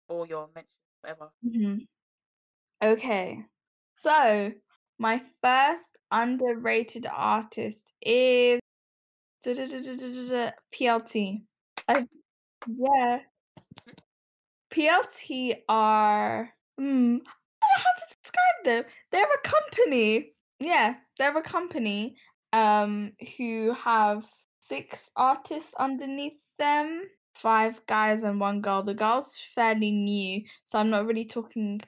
or your mention, whatever. Mhm. Okay. So my first underrated artist is PLT. I, yeah. PLT are hmm, I don't know how to describe them. They're a company. Yeah, they're a company um who have six artists underneath them. Five guys and one girl. The girl's fairly new, so I'm not really talking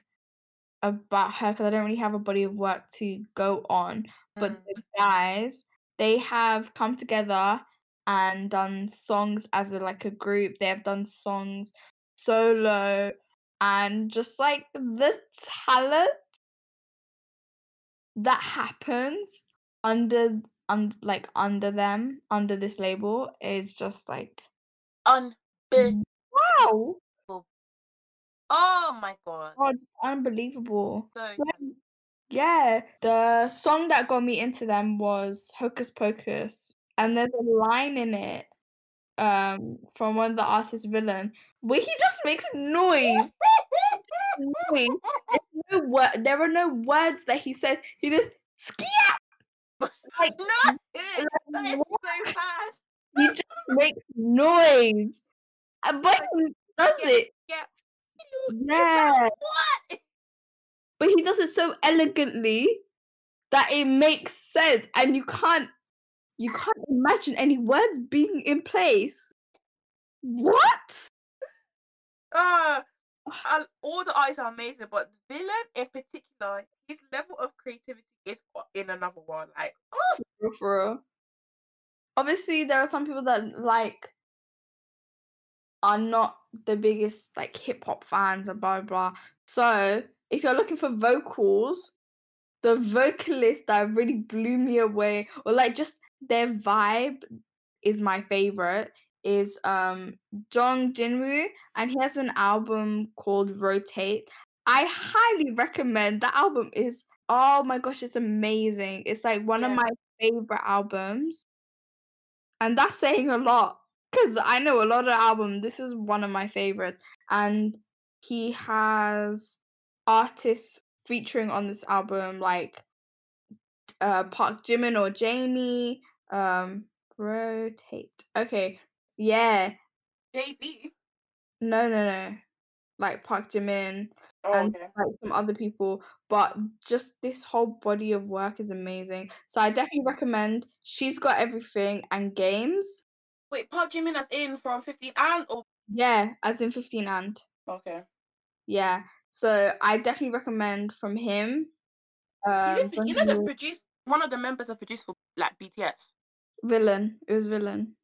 about her because I don't really have a body of work to go on. But Mm. the guys, they have come together and done songs as a, like a group. They have done songs solo and just like the talent that happens under un- like under them under this label is just like Unbelievable. wow Oh my god. God, unbelievable So talented. Yeah, the song that got me into them was Hocus Pocus, and there's a line in it um from one of the artists villain where he just makes noise. noise. No word. There are no words that he said. He just. Like [LAUGHS] no, [LAUGHS] like, what? so bad. he just makes noise, Uh, but he does yeah, it. yeah. Yeah, like, what? [LAUGHS] but he does it so elegantly that it makes sense, and you can't you can't imagine any words being in place. What? Uh, uh, all the artists are amazing, but Villain in particular, his level of creativity is in another world. Like, oh, For for real. Obviously, there are some people that like are not the biggest like hip hop fans and blah blah. So if you're looking for vocals, the vocalist that really blew me away, or like just their vibe, is my favorite. Is um Jung Jinwoo, and he has an album called Rotate. I highly recommend. That album is oh my gosh, it's amazing. It's like one of my favorite albums, and that's saying a lot because I know a lot of albums. This is one of my favorites, and he has artists featuring on this album like uh Park Jimin or Jamie. Um, rotate. Okay, yeah. JB. No, no, no. Like Park Jimin Oh, and okay. like some other people, but just this whole body of work is amazing. So I definitely recommend. She's got everything and games. Wait, Park Jimin as in from 15 and or Yeah, as in 15 and okay. yeah. So I definitely recommend from him. Um, you know Jungkook- produced one of the members have produced for like BTS. villain. It was villain.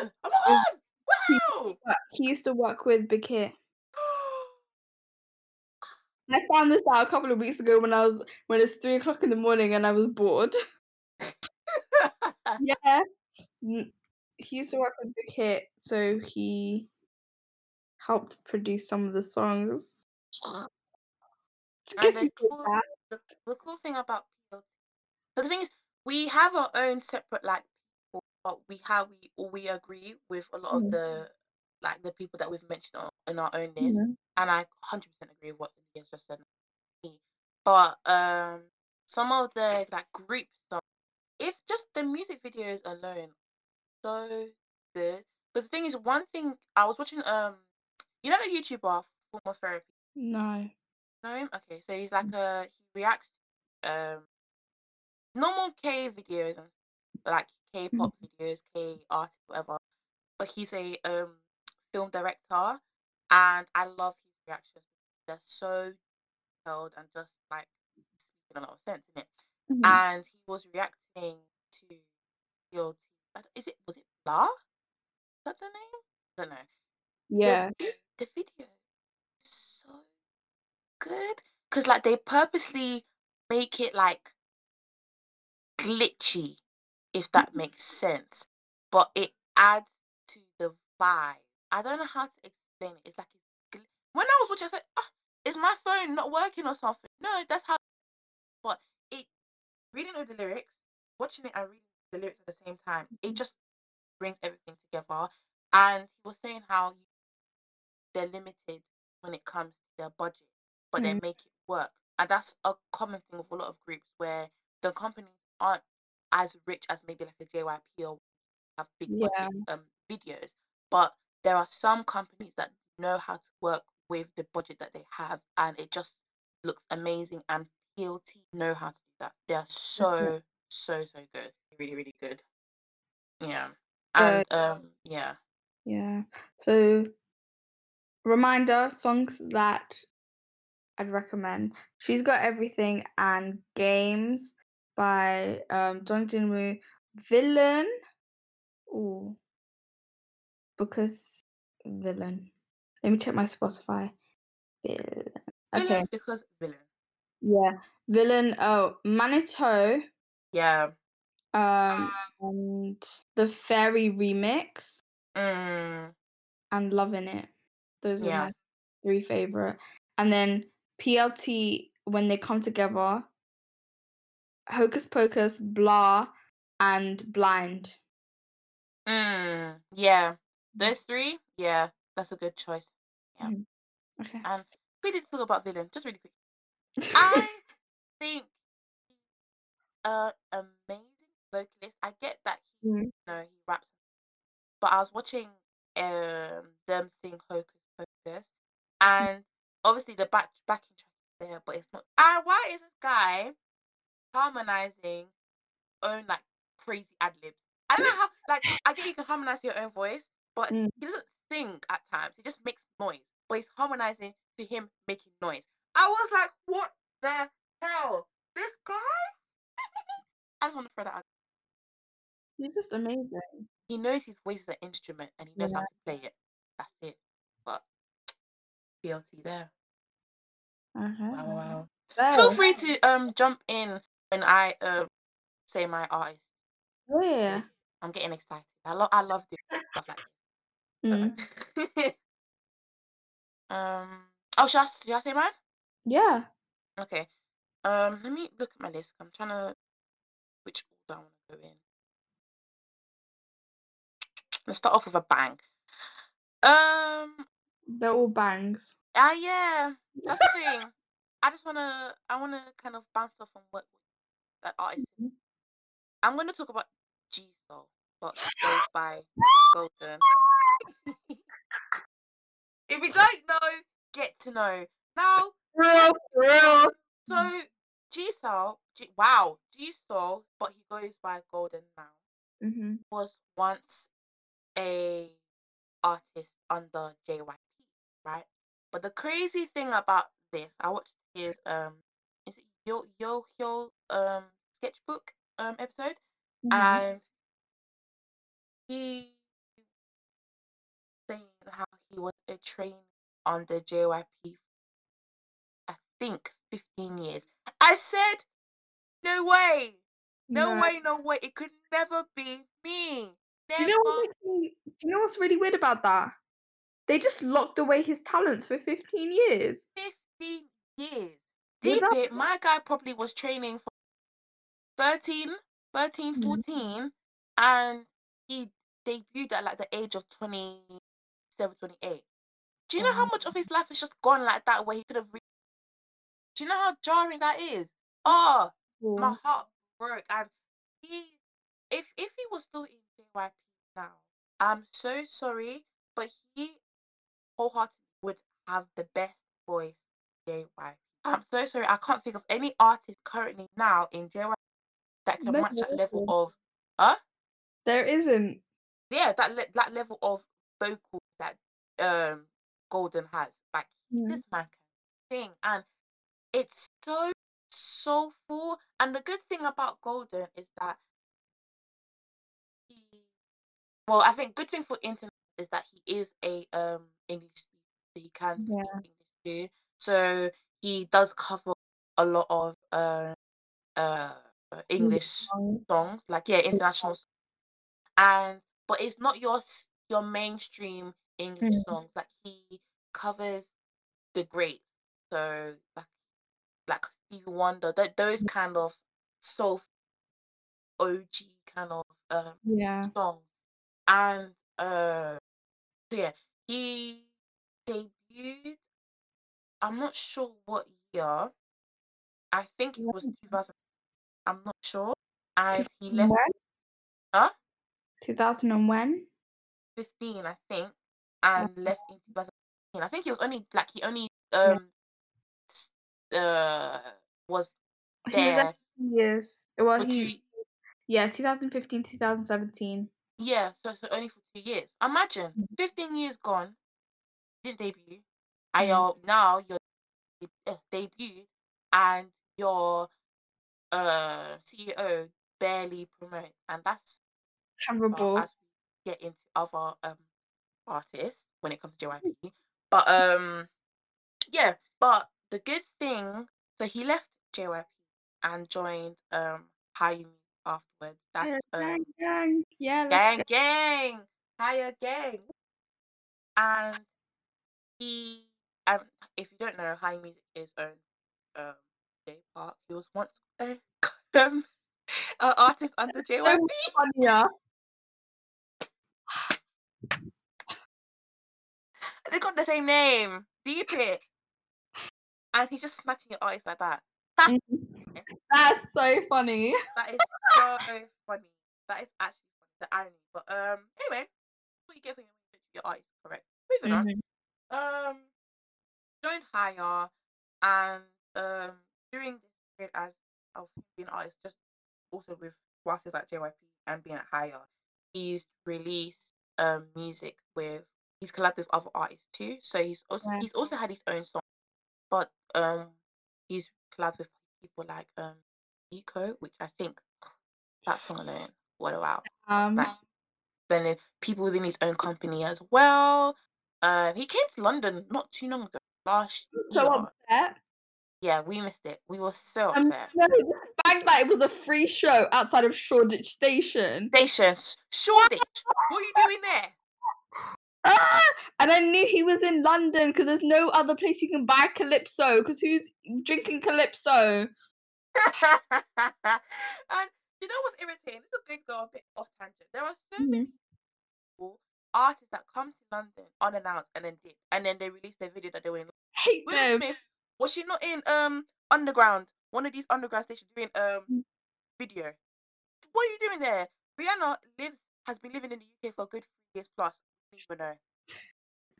Is it him? Oh my god! Wow! He used to work with Big Hit. [GASPS] I found this out a couple of weeks ago when I was when it's three o'clock in the morning and I was bored. [LAUGHS] yeah. He used to work with Big Hit, so he helped produce some of the songs. The cool, the, the cool thing about PLT, the thing is, we have our own separate like but we have we we agree with a lot of Mm. the like the people that we've mentioned on, in our own list, Mhm. and I 100% agree with what Lydia's just said. But um, some of the like group stuff, if just the music videos alone, so good. Because the thing is, one thing I was watching, um, you know the YouTuber Former Therapy. No. Know him? Okay, so he's like a he reacts to, um normal K videos and like K-pop videos, K artists, whatever. But he's a um film director, and I love his reactions. They're so detailed and just like making a lot of sense in it. Mhm. And he was reacting to your is it was it Blah? Is that the name? I don't know. Yeah. The, the video is so good because like they purposely make it like glitchy, if that makes sense. But it adds to the vibe. I don't know how to explain it. It's like it's gl- when I was watching, I said, "Ah, is my phone not working or something?" No, that's how. But it reading all the lyrics, watching it and reading the lyrics at the same time, it just brings everything together. And he was saying how they're limited when it comes to their budget, but they Mm. make it work. And that's a common thing with a lot of groups where the companies aren't as rich as maybe like a JYP or have big Yeah. budget um, videos. But there are some companies that know how to work with the budget that they have, and it just looks amazing. And PLT know how to do that. They are so so so good, really really good. Yeah, and um yeah. Yeah. So reminder songs that I'd recommend. She's got everything and games by um Jung Jinwoo. Villain. Ooh. Because villain. Let me check my Spotify. Villain. Okay. Villain because villain. Yeah. Villain. Oh, Manito. Yeah. Um and the Fairy remix Mm, and Loving It. Those are Yeah. my three favorite. And then PLT when they come together. Hocus Pocus, Blah, and Blind. mm, yeah. Those three, yeah, that's a good choice. Yeah. Mhm. Okay. And we did talk about villain, just really quick. I [LAUGHS] think a amazing vocalist. I get that he, Mhm. you know, he raps, but I was watching um them sing Hocus Pocus, and obviously the back backing track is there, but it's not. Ah, why is this guy harmonizing own like crazy ad libs? I don't know how. Like, I get you can harmonize your own voice, but Mm. he doesn't sing at times. He just makes noise, but he's harmonizing to him making noise. I was like, what the hell? This guy? [LAUGHS] I just want to throw that out. You're just amazing. He knows his voice is an instrument and he knows how to play it. That's it. But PLT there. Uh-huh. Wow, wow, wow. So, Feel free to um jump in when I um say my artist. oh yeah. I'm getting excited. I love I love doing stuff like Mm. this. [LAUGHS] um oh should I, should I say mine? Yeah. Okay. Um let me look at my list. I'm trying to which order I want to go in. Let's start off with a bang. Um They're all bangs. ah yeah, that's the thing. [LAUGHS] I just wanna I wanna kind of bounce off on what that artist. I'm gonna talk about G Soul, but goes [GASPS] by Golden. [LAUGHS] if you don't know, get to know. Now, Real, real. so G Soul, G- wow, G Soul, but he goes by Golden now. Mm-hmm. was once a artist under JYP, right? But the crazy thing about this, I watched his um, is it Yo Yo Yo um sketchbook um episode, Mm-hmm. and he saying how he was a train the JYP. I think fifteen years. I said, no way. No, way, no way. It could never be me. Do you know what me? Do you know what's really weird about that? They just locked away his talents for 15 years. 15 years. Deep it, my guy probably was training for 13, 13, Mhm. 14, and he debuted at like the age of 27, 28. Do you know how much of his life is just gone like that where he could have re- Do you know how jarring that is? Oh, my heart broke and he if if he was still in JYP now, I'm so sorry, but he wholeheartedly would have the best voice JYP. I'm so sorry, I can't think of any artist currently now in JYP that can No, match that level of huh? There isn't. Yeah, that le- that level of vocals that um Golden has. Like Mm. this man can sing and it's so soulful and the good thing about golden is that he well i think good thing for internet is that he is a um english speaker so he can speak english too so he does cover a lot of uh uh english songs. songs like yeah international songs. and but it's not your your mainstream english Mm. songs like he covers the greats so like like Stevie Wonder th- those kind of soul og kind of um Yeah. songs and uh so yeah he debuted i'm not sure what year i think it was 2000 i'm not sure and he left When? huh 2000 and when? 15 i think and left in 2015 i think he was only like he only um uh was there. He was there there for two years. Well, for he two yeah, 2015, 2017. yeah so, so only for two years imagine Mm. 15 years gone didn't debut and Mm. you're now you're uh, debuted and your uh ceo barely promotes and that's Terrible. as we get into other um artists when it comes to JYP. But um yeah, but the good thing so he left JYP and joined um Hayumi afterwards. That's um gang, gang. Yeah, gang go. gang higher gang and he um if you don't know Hayumi is own um Jay Park he was once a um an artist under [LAUGHS] JYP much [SIGHS] they got the same name. Deep it. And he's just smacking your artists like that. Mhm. That's so funny. that is [LAUGHS] so funny. That is actually funny. The irony. But um anyway what you get when you your eyes correct? Moving on. Mhm. um joined higher and um during this period as of him being artist just also with whilst he was at JYP and being at higher he's released um music with he's collabed with other artists too so he's also Yeah. he's also had his own song but um he's collabed with people like um Eco which I think that song alone what a wow Um, like then people within his own company as well. Uh, he came to London not too long ago, last so year. upset. Yeah, we missed it. We were so Um, upset. no, the fact that it was a free show outside of Shoreditch Station. Stations, Shoreditch. what are you doing there? Ah! And I knew he was in London because there's no other place you can buy Calypso. Because who's drinking Calypso? [LAUGHS] and you know what's irritating? This is going to go a bit off tangent. There are so Mhm. many people, artists that come to London unannounced and then dip, and then they release their video that they were in. Hate Will them. Smith was she not in um underground? One of these underground stations doing um Mm. video. What are you doing there? Rihanna lives has been living in the UK for a good three years plus. Even know.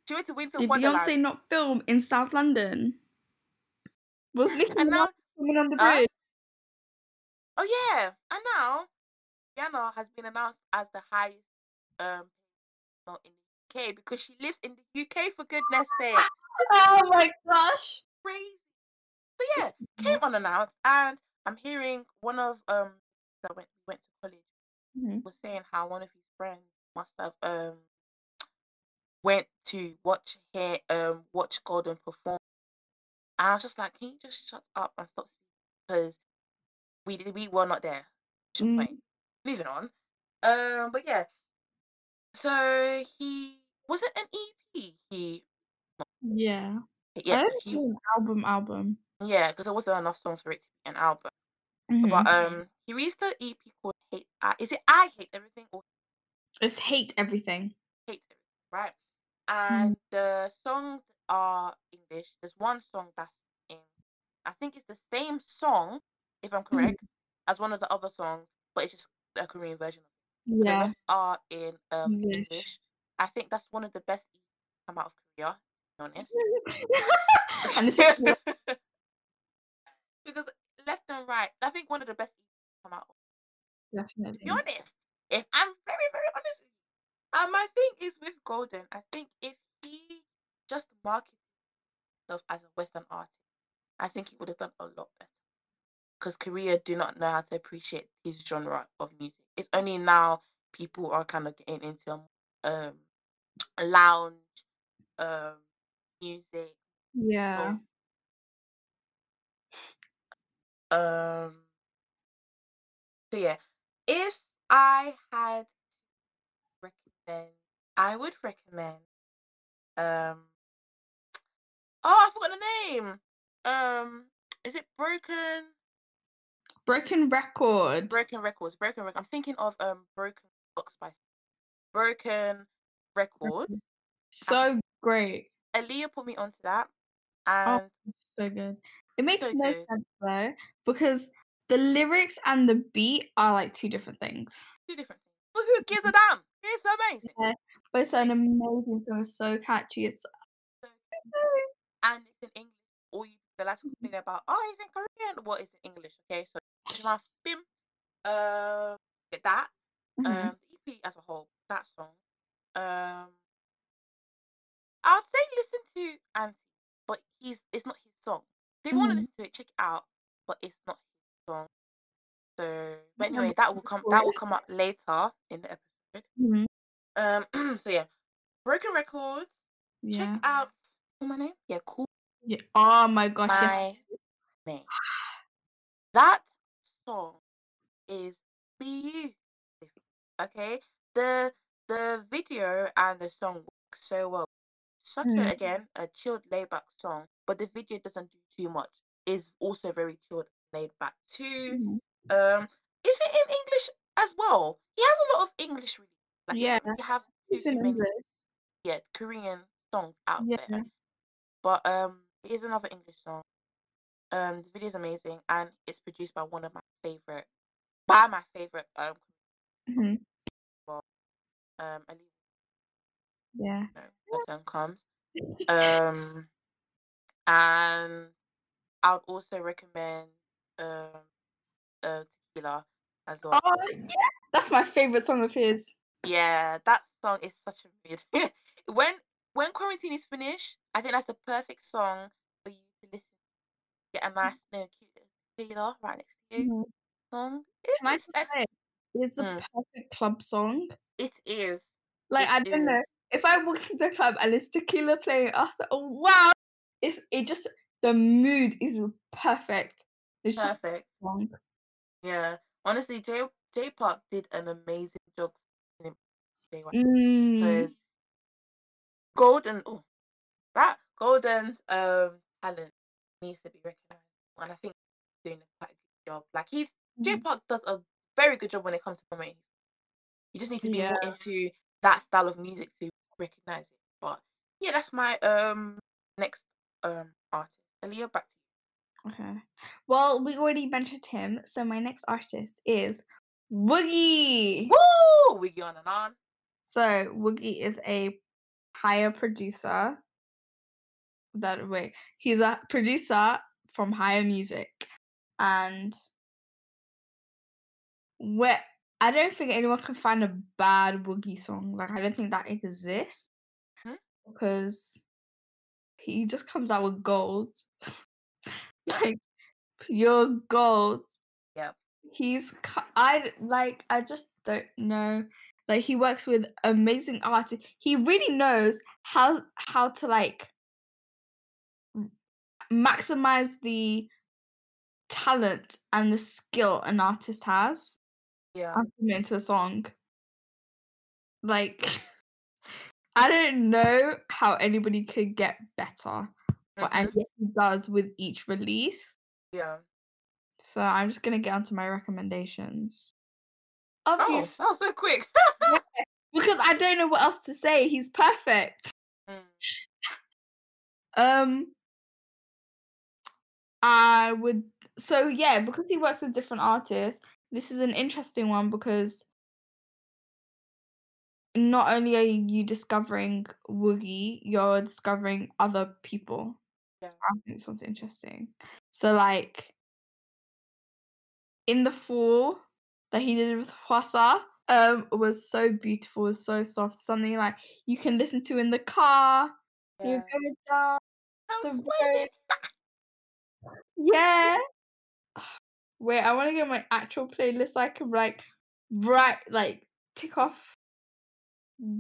She went to Winter Did Wonderland. Beyonce not film in South London? Was [LAUGHS] Nicki Minaj on the bridge? Oh yeah, and now Rihanna has been announced as the highest um in the UK because she lives in the UK for goodness sake. [LAUGHS] Oh my gosh! Crazy. So yeah, came unannounced and out and I'm hearing one of um that went went to college Mhm. was saying how one of his friends must have um went to watch here um watch Golden perform. And I was just like, can you just shut up and stop speaking? Because we we were not there. Mm. Moving on. Um, but yeah. So he was it an EP? He Yeah. I yes, don't think he an album album. Yeah, because there wasn't enough songs for it to be an album. Mhm. But um, he released the EP called "Hate." I is it "I Hate Everything" or It's hate everything. "Hate Everything"? Right. And the songs are English. There's one song that's in. I think it's the same song, if I'm Mhm. correct, as one of the other songs, but it's just a Korean version of it. The Yeah. rest are in um English. English. I think that's one of the best EPs to come out of Korea. To be honest. and it's a because left and right, I think one of the best come out. To be honest, if I'm very very honest with you, and my thing is with Golden, I think if he just marketed himself as a Western artist, I think he would have done a lot better. Because Korea do not know how to appreciate his genre of music. It's only now people are kind of getting into um lounge um music Yeah. Um. So yeah, if I had to recommend, I would recommend. Um. Oh, I forgot the name. Um. Is it Broken? Broken record. Broken Records. Broken Records. I'm thinking of um Broken Box by Broken Records. So great. Aliyah put me onto that, Oh, and so good. It makes so no good. sense though, because the lyrics and the beat are like two different things. Two different things. But who gives a damn? It's amazing. Yeah, but it's an amazing song. It's so catchy. It's So and it's in English. All you the last complain about, oh, it's in Korean. What is in English? Okay, so Bim, um, get that. Mhm. Um, the EP as a whole, that song. Um, I would say listen to Anti, but he's it's not his song. So if you want to Mhm. listen to it, check it out, but it's not his song. So, but anyway, that will come that will come up later in the episode. Mhm. Um, [CLEARS THROAT] so yeah, Broken Records. Yeah. Check out. My name? Yeah, cool. Yeah. Oh my gosh, yes. My name. [SIGHS] That song is beautiful. Okay, the the video and the song work so well. Such a again a chilled, laid back song, but the video doesn't do too much. Is also very chilled, laid back too. Mhm. Um, is it in English as well? He has a lot of English release. Like Yeah, you have too, It's too in many English. yeah Korean songs out Yeah. there. But um, it is another English song. Um, the video is amazing and it's produced by one of my favorite, by my favorite um, Mhm. um, Ali, Yeah. know, comes. Um, and I would also recommend um, uh, Tequila as well. Oh yeah, that's my favorite song of his. Yeah, that song is such a mid. [LAUGHS] when when quarantine is finished, I think that's the perfect song for you to listen. To. Get a nice, you know, cute tequila right next to you. Mhm. Song. It's, just say, it's a Mm. perfect club song. it is. Like It I don't know is. If I walk into the club and it's tequila playing, I was like, oh wow, it's it just the mood is perfect. It's Perfect. song. Yeah. Honestly, J Jay Park did an amazing job Mm. because Golden oh that golden um talent needs to be recognized. And I think he's doing a quite a good job. Like he's J Mhm. Park does a very good job when it comes to promoting. You just need to be more into that style of music to recognize it. But yeah, that's my um next um artist. Aliyah, back to Okay. Well, we already mentioned him, so my next artist is Woogie. you. Woo! Go on and on. So Woogie is a higher producer. That way, he's a producer from Higher Music, and where I don't think anyone can find a bad Woogie song. Like I don't think that exists Hmm? because he just comes out with gold, [LAUGHS] like pure gold. Yep. He's I like I just don't know. Like he works with amazing artists. He really knows how how to like maximize the talent and the skill an artist has Yeah. it into a song. Like I don't know how anybody could get better but and Mhm. he does with each release. Yeah. So I'm just gonna get onto my recommendations. Oh, that was so quick. yeah, [LAUGHS] because I don't know what else to say. He's perfect. Mm. Um, I would so yeah, because he works with different artists, this is an interesting one because not only are you discovering Woogie, you're discovering other people. Yeah. So I think this one's interesting. So like in the fall that he did with Hwasa, um, was so beautiful, was so soft, something like you can listen to in the car, you're Yeah. going down the road. Yeah. Wait, I want to get my actual playlist so I can like right like tick off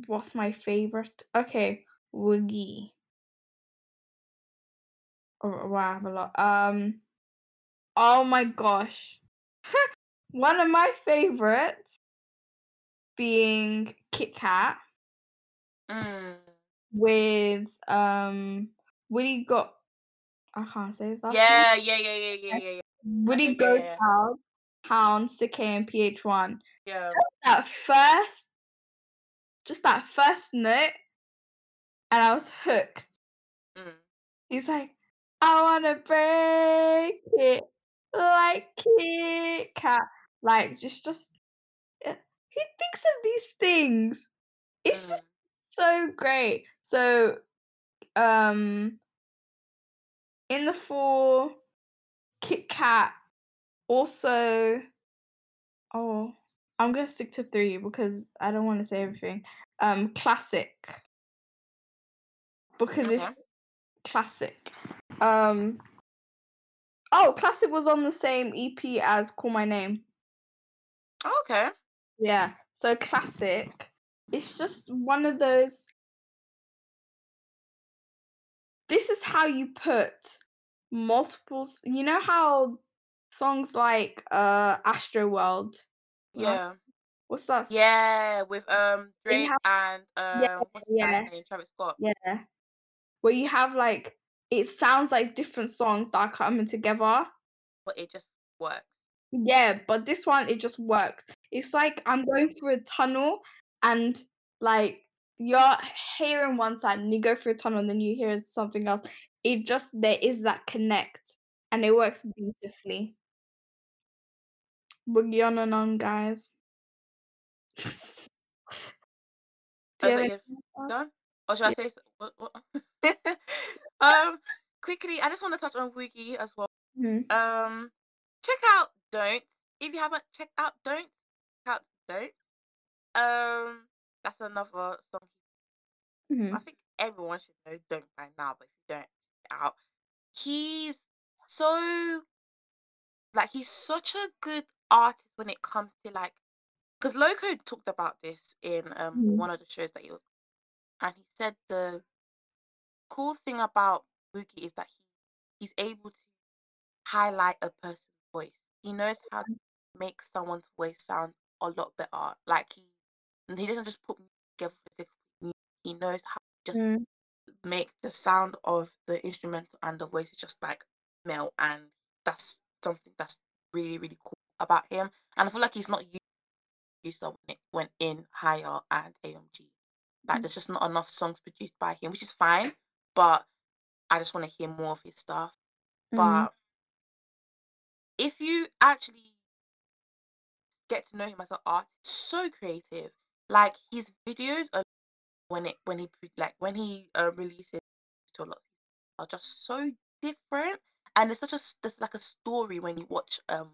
what's my favorite. Okay, Woogie. Oh, wow, I have a lot. Um, oh my gosh, [LAUGHS] one of my favorites being Kit Kat Mm. with um Woody got. I can't say name. Yeah, yeah, yeah, yeah, yeah, yeah, yeah. Woody yeah, Go yeah. Child, Pound, Sick and PH1. Yeah. That first, just that first note, and I was hooked. Mm. He's like, I wanna break it like Kit Kat. Like, just, just, uh, he thinks of these things. It's Mm. just so great. So, um, in the fall, Kit Kat also. Oh, I'm gonna stick to three because I don't want to say everything. Um, classic because it's classic. Um. Oh, classic was on the same EP as Call My Name. Okay. Yeah. So classic. It's just one of those. This is how you put multiples. You know how songs like uh Astro World. Yeah. What's that? Yeah, with um Drake have and yeah, um what's yeah, name? Travis Scott. yeah. Where you have like it sounds like different songs that are coming together. But it just works. Yeah, but this one it just works. It's like I'm going through a tunnel and like you're hearing one side and you go through a tunnel and then you hear something else. It just there is that connect and it works beautifully. Boogie on and on, guys. [LAUGHS] Do you is have that anything you else? done? Or should I say what, what? [LAUGHS] um quickly, I just want to touch on Woogie as well. Mhm. Um check out Don't. If you haven't checked out Don't, check out Don't. Um that's another song. I Mhm. think everyone should know Don't by now, but if you don't check it out, he's so like he's such a good artist when it comes to like because Loco talked about this in um Mhm. one of the shows that he was and he said the cool thing about Woogie is that he he's able to highlight a person's voice. He knows how to make someone's voice sound a lot better. Like he and he doesn't just put together for the sake of music. He knows how to just Mm. Make the sound of the instrumental and the voice is just like melt and that's something that's really really cool about him and i feel like he's not used to when it went in higher and AOMG like there's just not enough songs produced by him which is fine but i just want to hear more of his stuff. Mhm. but if you actually get to know him as an artist so creative. Like his videos are when it when he like when he uh, releases to a lot are just so different and it's such a there's like a story when you watch um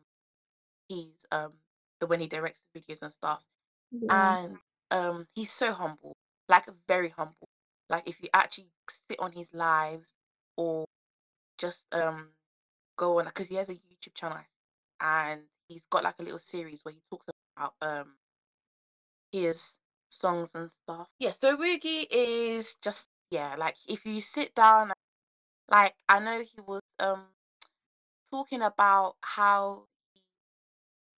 his um the when he directs the videos and stuff Yeah. and um he's so humble like very humble like if you actually sit on his lives or just um go on because he has a youtube channel and he's got like a little series where he talks about um his songs and stuff yeah so Woogie is just yeah like if you sit down like i know he was um talking about how he,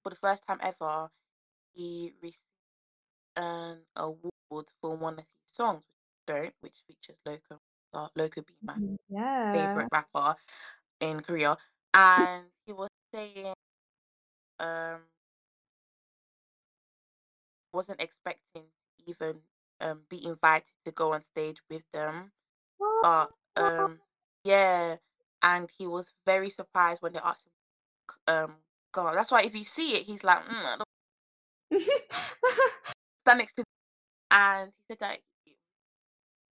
for the first time ever he received an award for one of his songs, which don't, which features Loco. So Loco Beat Mhm, yeah. favorite rapper in Korea, and he was saying um wasn't expecting even um be invited to go on stage with them, but um yeah, and he was very surprised when they asked him um go. That's why if you see it, he's like mm, I don't stand next to and he said that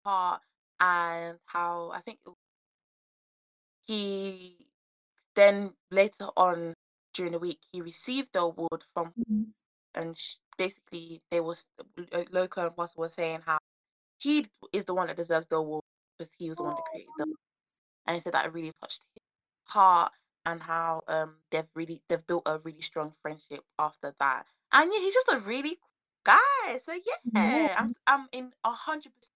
part and how I think he then later on during the week he received the award from Mhm. and sh- basically they was Lo- Loco and Russell were saying how he is the one that deserves the award because he was the one that created them, and he said that it really touched his heart and how um they've really they've built a really strong friendship after that. And yeah, he's just a really cool guy. So Yeah. yeah, I'm I'm in a hundred percent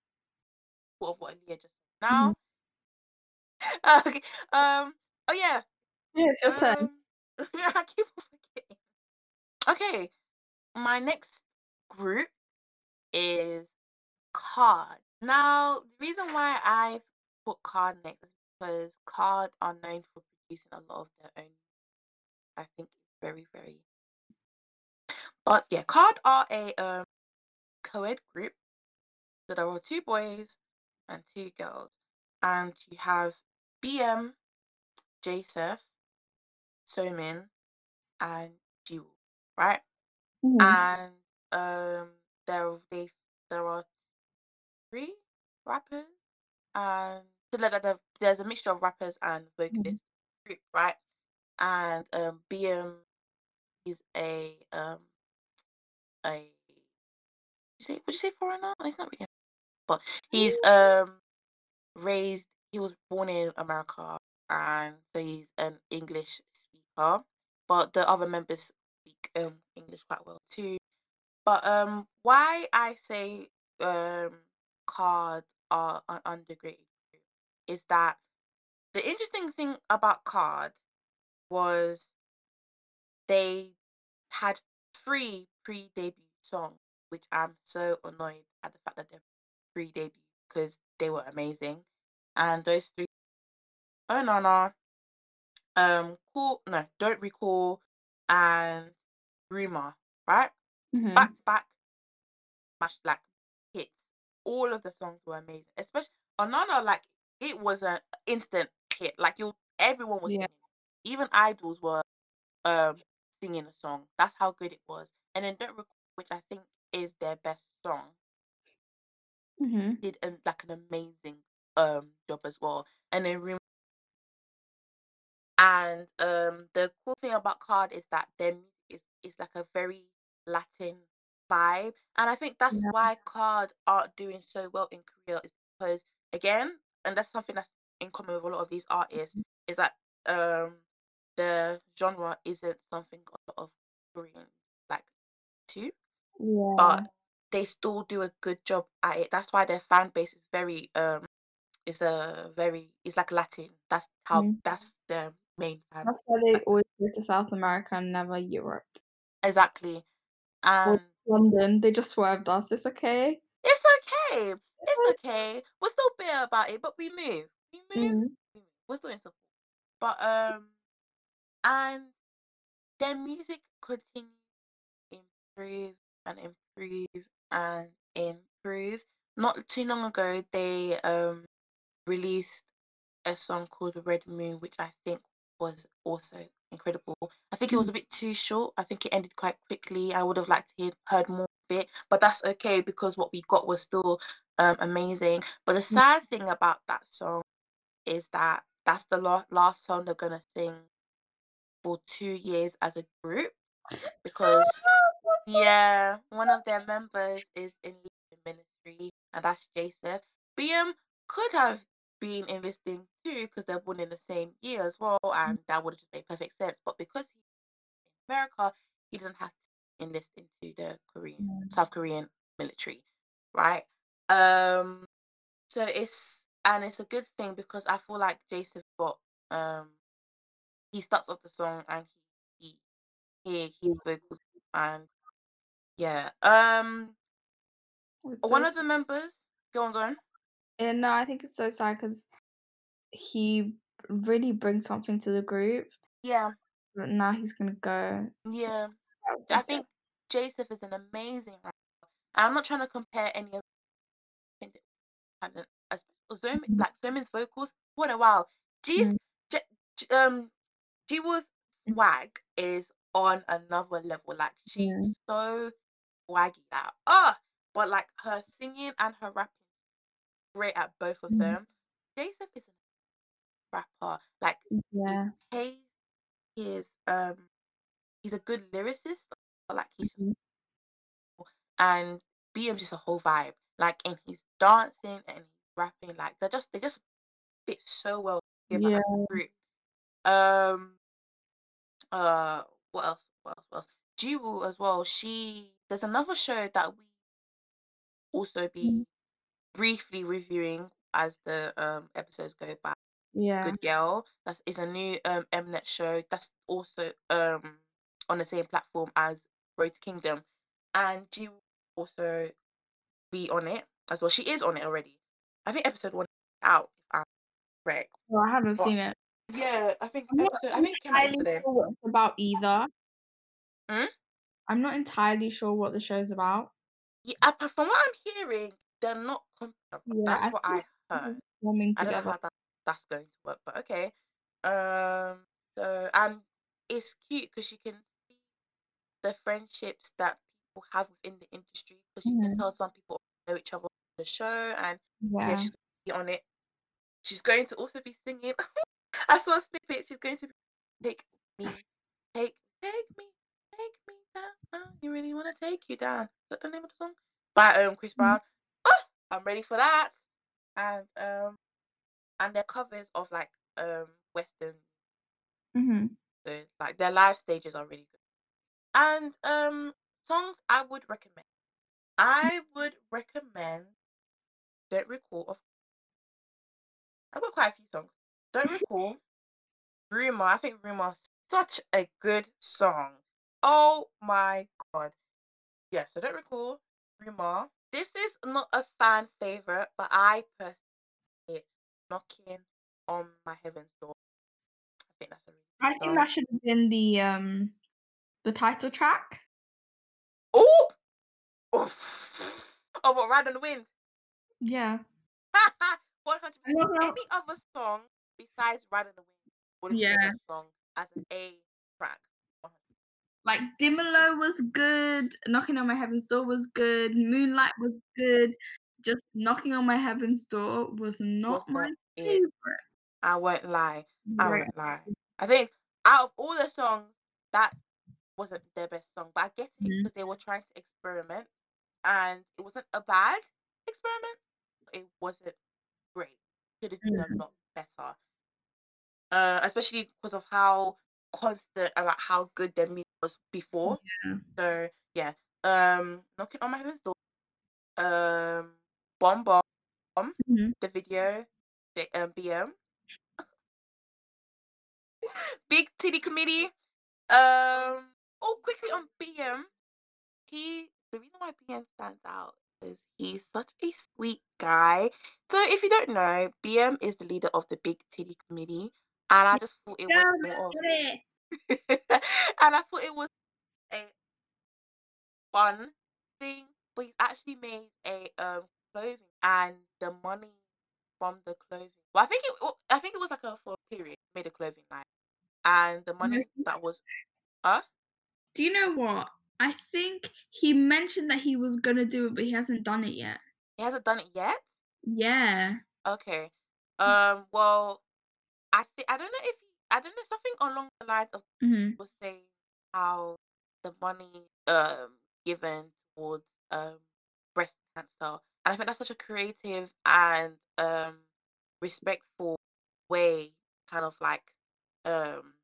of what Aliyah just said. Mhm. Now, [LAUGHS] okay, um, oh yeah, Yeah, it's your turn. um, [LAUGHS] I keep forgetting. Okay, my next group is KARD. Now, the reason why I put KARD next is because KARD are known for producing a lot of their own. I think it's very, very. But yeah, KARD are a um co-ed group. So there are two boys and two girls, and you have BM, J.Seph, Somin, and Jiwoo, right? Mhm. And um, there they there are three rappers and so like the, there's a mixture of rappers and Mhm. vocalists group, right? And um BM is a um a you say would you say foreigner? He's not really, but he's um raised. He was born in America, and so he's an English speaker. But the other members speak um English quite well too. But um, why I say um cards are an underrated is that the interesting thing about KARD was they had three pre-debut songs, which I'm so annoyed at the fact that they're pre-debut because they were amazing. And those three, oh no no, um, cool, no, don't recall, and rumor, right? Back Mhm. to back, smash like hits. All of the songs were amazing, especially Anana. Like it was an instant hit. Like you, everyone was Yeah. singing. Even idols were um singing the song. That's how good it was. And then Don't which I think is their best song, Mhm. did an, like an amazing um job as well. And then Room and um the cool thing about KARD is that their music is is like a very Latin vibe. And I think that's Yeah. why KARD are doing so well in Korea is because again, and that's something that's in common with a lot of these artists, is that um the genre isn't something a lot of Koreans like to, Yeah. but they still do a good job at it. That's why their fan base is very um is a very it's like Latin. That's how Mhm. that's the That's why they always go to South America and never Europe Exactly. or London. They just swerved us. It's okay. it's okay. It's okay. We're still bitter about it, but we move. We move. Move. We're still in support. But um and their music continues improve and improve and improve. Not too long ago, they um released a song called Red Moon, which I think was also incredible. I think it was Mhm. a bit too short. I think it ended quite quickly. I would have liked to hear heard more of it, but that's okay because what we got was still um amazing. But the sad thing about that song is that that's the la- last song they're gonna sing for two years as a group because [GASPS] yeah, one of their members is in the ministry, and that's J.Seph. BM could have been enlisting too because they're born in the same year as well, and that would have just made perfect sense. But because he's in America, he doesn't have to enlist into the Korean Mhm. South Korean military, right? Um, so it's and it's a good thing because I feel like J.Seph got um he starts off the song and he he he he vocals and yeah um It's so One of the members go on, go on. And no, I think it's so sad because he really brings something to the group, Yeah, but now he's gonna go. yeah. I sad. think J.Seph is an amazing rapper. I'm not trying to compare any of as- Zoom, Mhm, like Somin's vocals, what a wow. G's, mm, J, J- um, Jiwoo's mm, swag is on another level. Like she's mm, so swaggy that ah, but like her singing and her rapping, great at both of mhm, them. J.Seph is a rapper. Like his yeah, pace, his um, he's a good lyricist. But like he's mhm, and BM's just a whole vibe. Like and he's dancing and he's rapping. Like they're just they just fit so well together yeah, as a group. Um uh what else? What else? What else? Jiwoo as well. She there's another show that we also be briefly reviewing as the um episodes go by. yeah, Good Girl. That is a new um Mnet show that's also um on the same platform as Road to Kingdom. And Jiwoo will also be on it as well. She is on it already. I think episode one is out, if I'm correct. well, I haven't But seen it. yeah, I think episode I think it came out yesterday. sure about either. Hmm? I'm not entirely sure what the show's about. Yeah, from what I'm hearing, they're not comparable. Yeah, That's I what I heard. forming I don't know together. how that that's going to work, but okay. Um. So and it's cute because you can see the friendships that people have within the industry because you can Mhm, tell some people know each other on the show and yeah, yeah, she's going to be on it. She's going to also be singing. [LAUGHS] I saw a snippet. She's going to be take me, take, take me, take me down. You really want to take you down. Is that the name of the song? By um Chris mhm, Brown. I'm ready for that. And um and their covers of like um Western, mhm. so like their live stages are really good. And um songs I would recommend. I would recommend Don't Recall of I've got quite a few songs. Don't [LAUGHS] Recall, Rumor. I think Rumor such a good song. Oh my god. Yeah, so Don't Recall, Rumor. This is not a fan favorite, but I personally hate knocking on my heaven's door. I think that's a really I think that should have been the um the title track. Oh! Oof. Oh, what, Ride on the Wind? Yeah. 100%. I'm not gonna- Any other song besides Ride on the Wind would have been Yeah. a song as an A track. Like Dimelo was good, Knocking on My Heaven's Door was good, Moonlight was good. Just Knocking on My Heaven's Door was not my it. favorite. I won't lie. I Right. won't lie. I think out of all the songs, that wasn't their best song. But I get it Mhm. because they were trying to experiment, and it wasn't a bad experiment. It wasn't great. Could have been Mhm. a lot better. Uh, especially because of how constant and like how good their music was before. Yeah. So yeah, um, knocking on my heaven's door. Um, bomb bomb. Mhm. The video. The um, BM. [LAUGHS] Big Titty Committee. Um. Oh, quickly on BM. He. The reason why BM stands out is he's such a sweet guy. So if you don't know, BM is the leader of the Big Titty Committee, and I just thought it was [LAUGHS] and I thought it was a fun thing. But he's actually made a um clothing, and the money from the clothing. Well, I think it. I think it was like a for a period. Made a clothing line, and the money that was. Huh? Do you know what? I think he mentioned that he was gonna do it, but he hasn't done it yet. He hasn't done it yet. Yeah. Okay. Um. Well, I think I don't know if I don't know something along the lines of mm-hmm. was saying how the money um given towards um breast cancer, and I think that's such a creative and um respectful way, kind of like um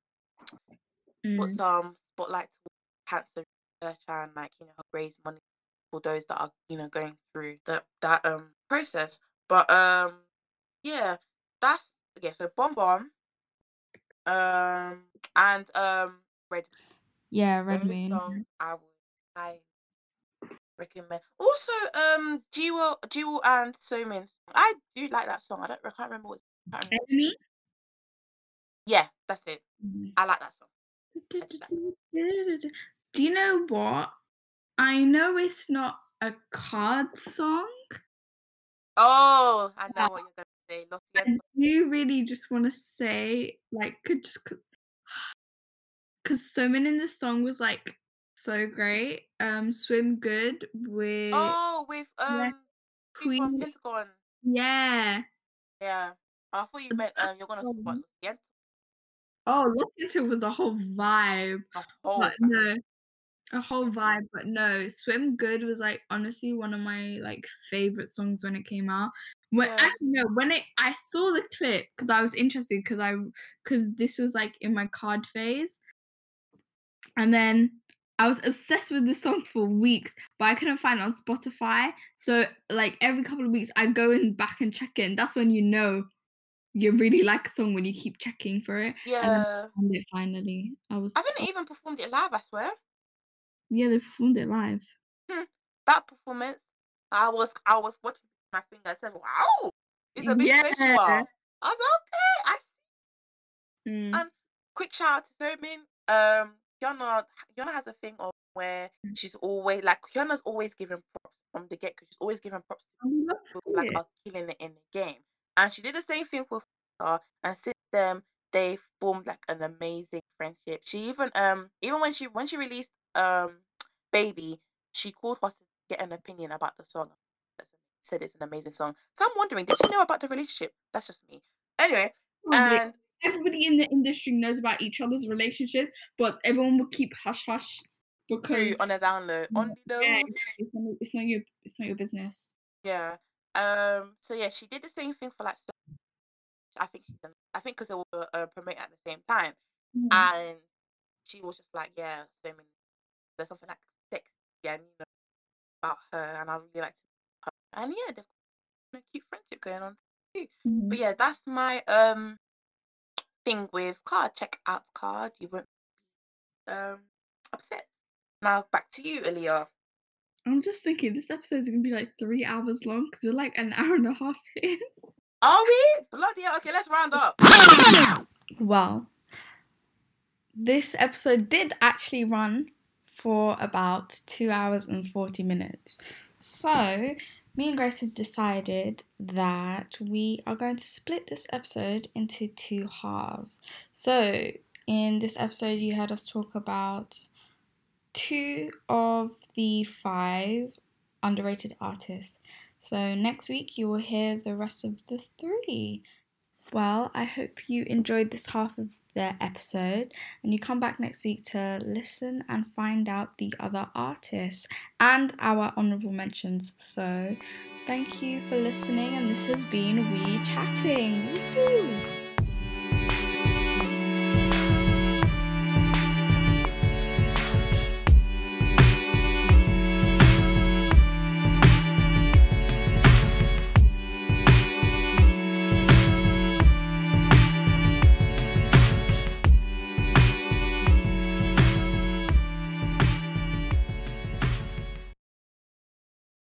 put Mm. some spotlight towards cancer research and like you know raise money for those that are you know going through that that um process. But um yeah, that's okay. So bomb bomb, um and um red Yeah, Red those Moon. songs I would I recommend. Also, um, Jiwoo, Jiwoo and Somin. I do like that song. I don't. I can't remember what. I can't remember. Enemy? Yeah, that's it. Mhm. I like that song. [LAUGHS] Do you know what? I know it's not a KARD song. Oh, I know what you're gonna say. Lo I siento. do really just want to say, like, could just because [SIGHS] Someone in the song was like so great. Um, Swim Good with Oh, with um, from Queen. Pentagon. Yeah. Yeah. I thought you meant um, you're gonna talk about Um, Oh, was a whole vibe. The whole But time. no, a whole vibe. But no, Swim Good was like honestly one of my like favorite songs when it came out. When Yeah. actually no, when it I saw the clip because I was interested because I because this was like in my KARD phase, and then I was obsessed with this song for weeks, but I couldn't find it on Spotify. So like every couple of weeks, I'd go in back and check it. And that's when you know you really like a song when you keep checking for it. And Yeah. found it finally. I was I think they even performed it live. I swear. yeah, they performed it live. Hmm, that performance, I was I was watching my finger. I said, "Wow, it's a bit Yeah. sensual." I was okay. I see. Mm. And quick shout out to Somin. Um, Kiana, Kiana has a thing of where she's always like Kiana's always giving props from the get go. She's always giving props to people who, like are killing it in the game. And she did the same thing with her. And since then, they formed like an amazing friendship. She even um even when she when she released um Baby, she called her to get an opinion about the song. Said it's an amazing song. So I'm wondering, did she know about the relationship? That's just me. Anyway, Probably. and Everybody in the industry knows about each other's relationship, but everyone will keep hush hush because on a download on the yeah, it's not, it's not your it's not your business. Yeah. Um. So yeah, she did the same thing for like. I think she's. I think because they were uh, promoting at the same time, Mm. and she was just like, yeah, so many. There's something like sexy and you know about her, and I really like her. And yeah, they've got a cute friendship going on too. Mhm. But yeah, that's my um thing with KARD. Check out KARD. You won't be um upset. Now back to you, Aliyah. I'm just thinking this episode is gonna be like three hours long because we're like an [LAUGHS] hour and a half in. Are we? Bloody hell. Okay, let's round up. Well, this episode did actually run for about two hours and 40 minutes. So, me and Grace have decided that we are going to split this episode into two halves. So, in this episode, you heard us talk about two of the five underrated artists. So, next week, you will hear the rest of the three. Well, I hope you enjoyed this half of the episode and you come back next week to listen and find out the other artists and our honorable mentions. So, thank you for listening, and this has been We Chattin. Woohoo!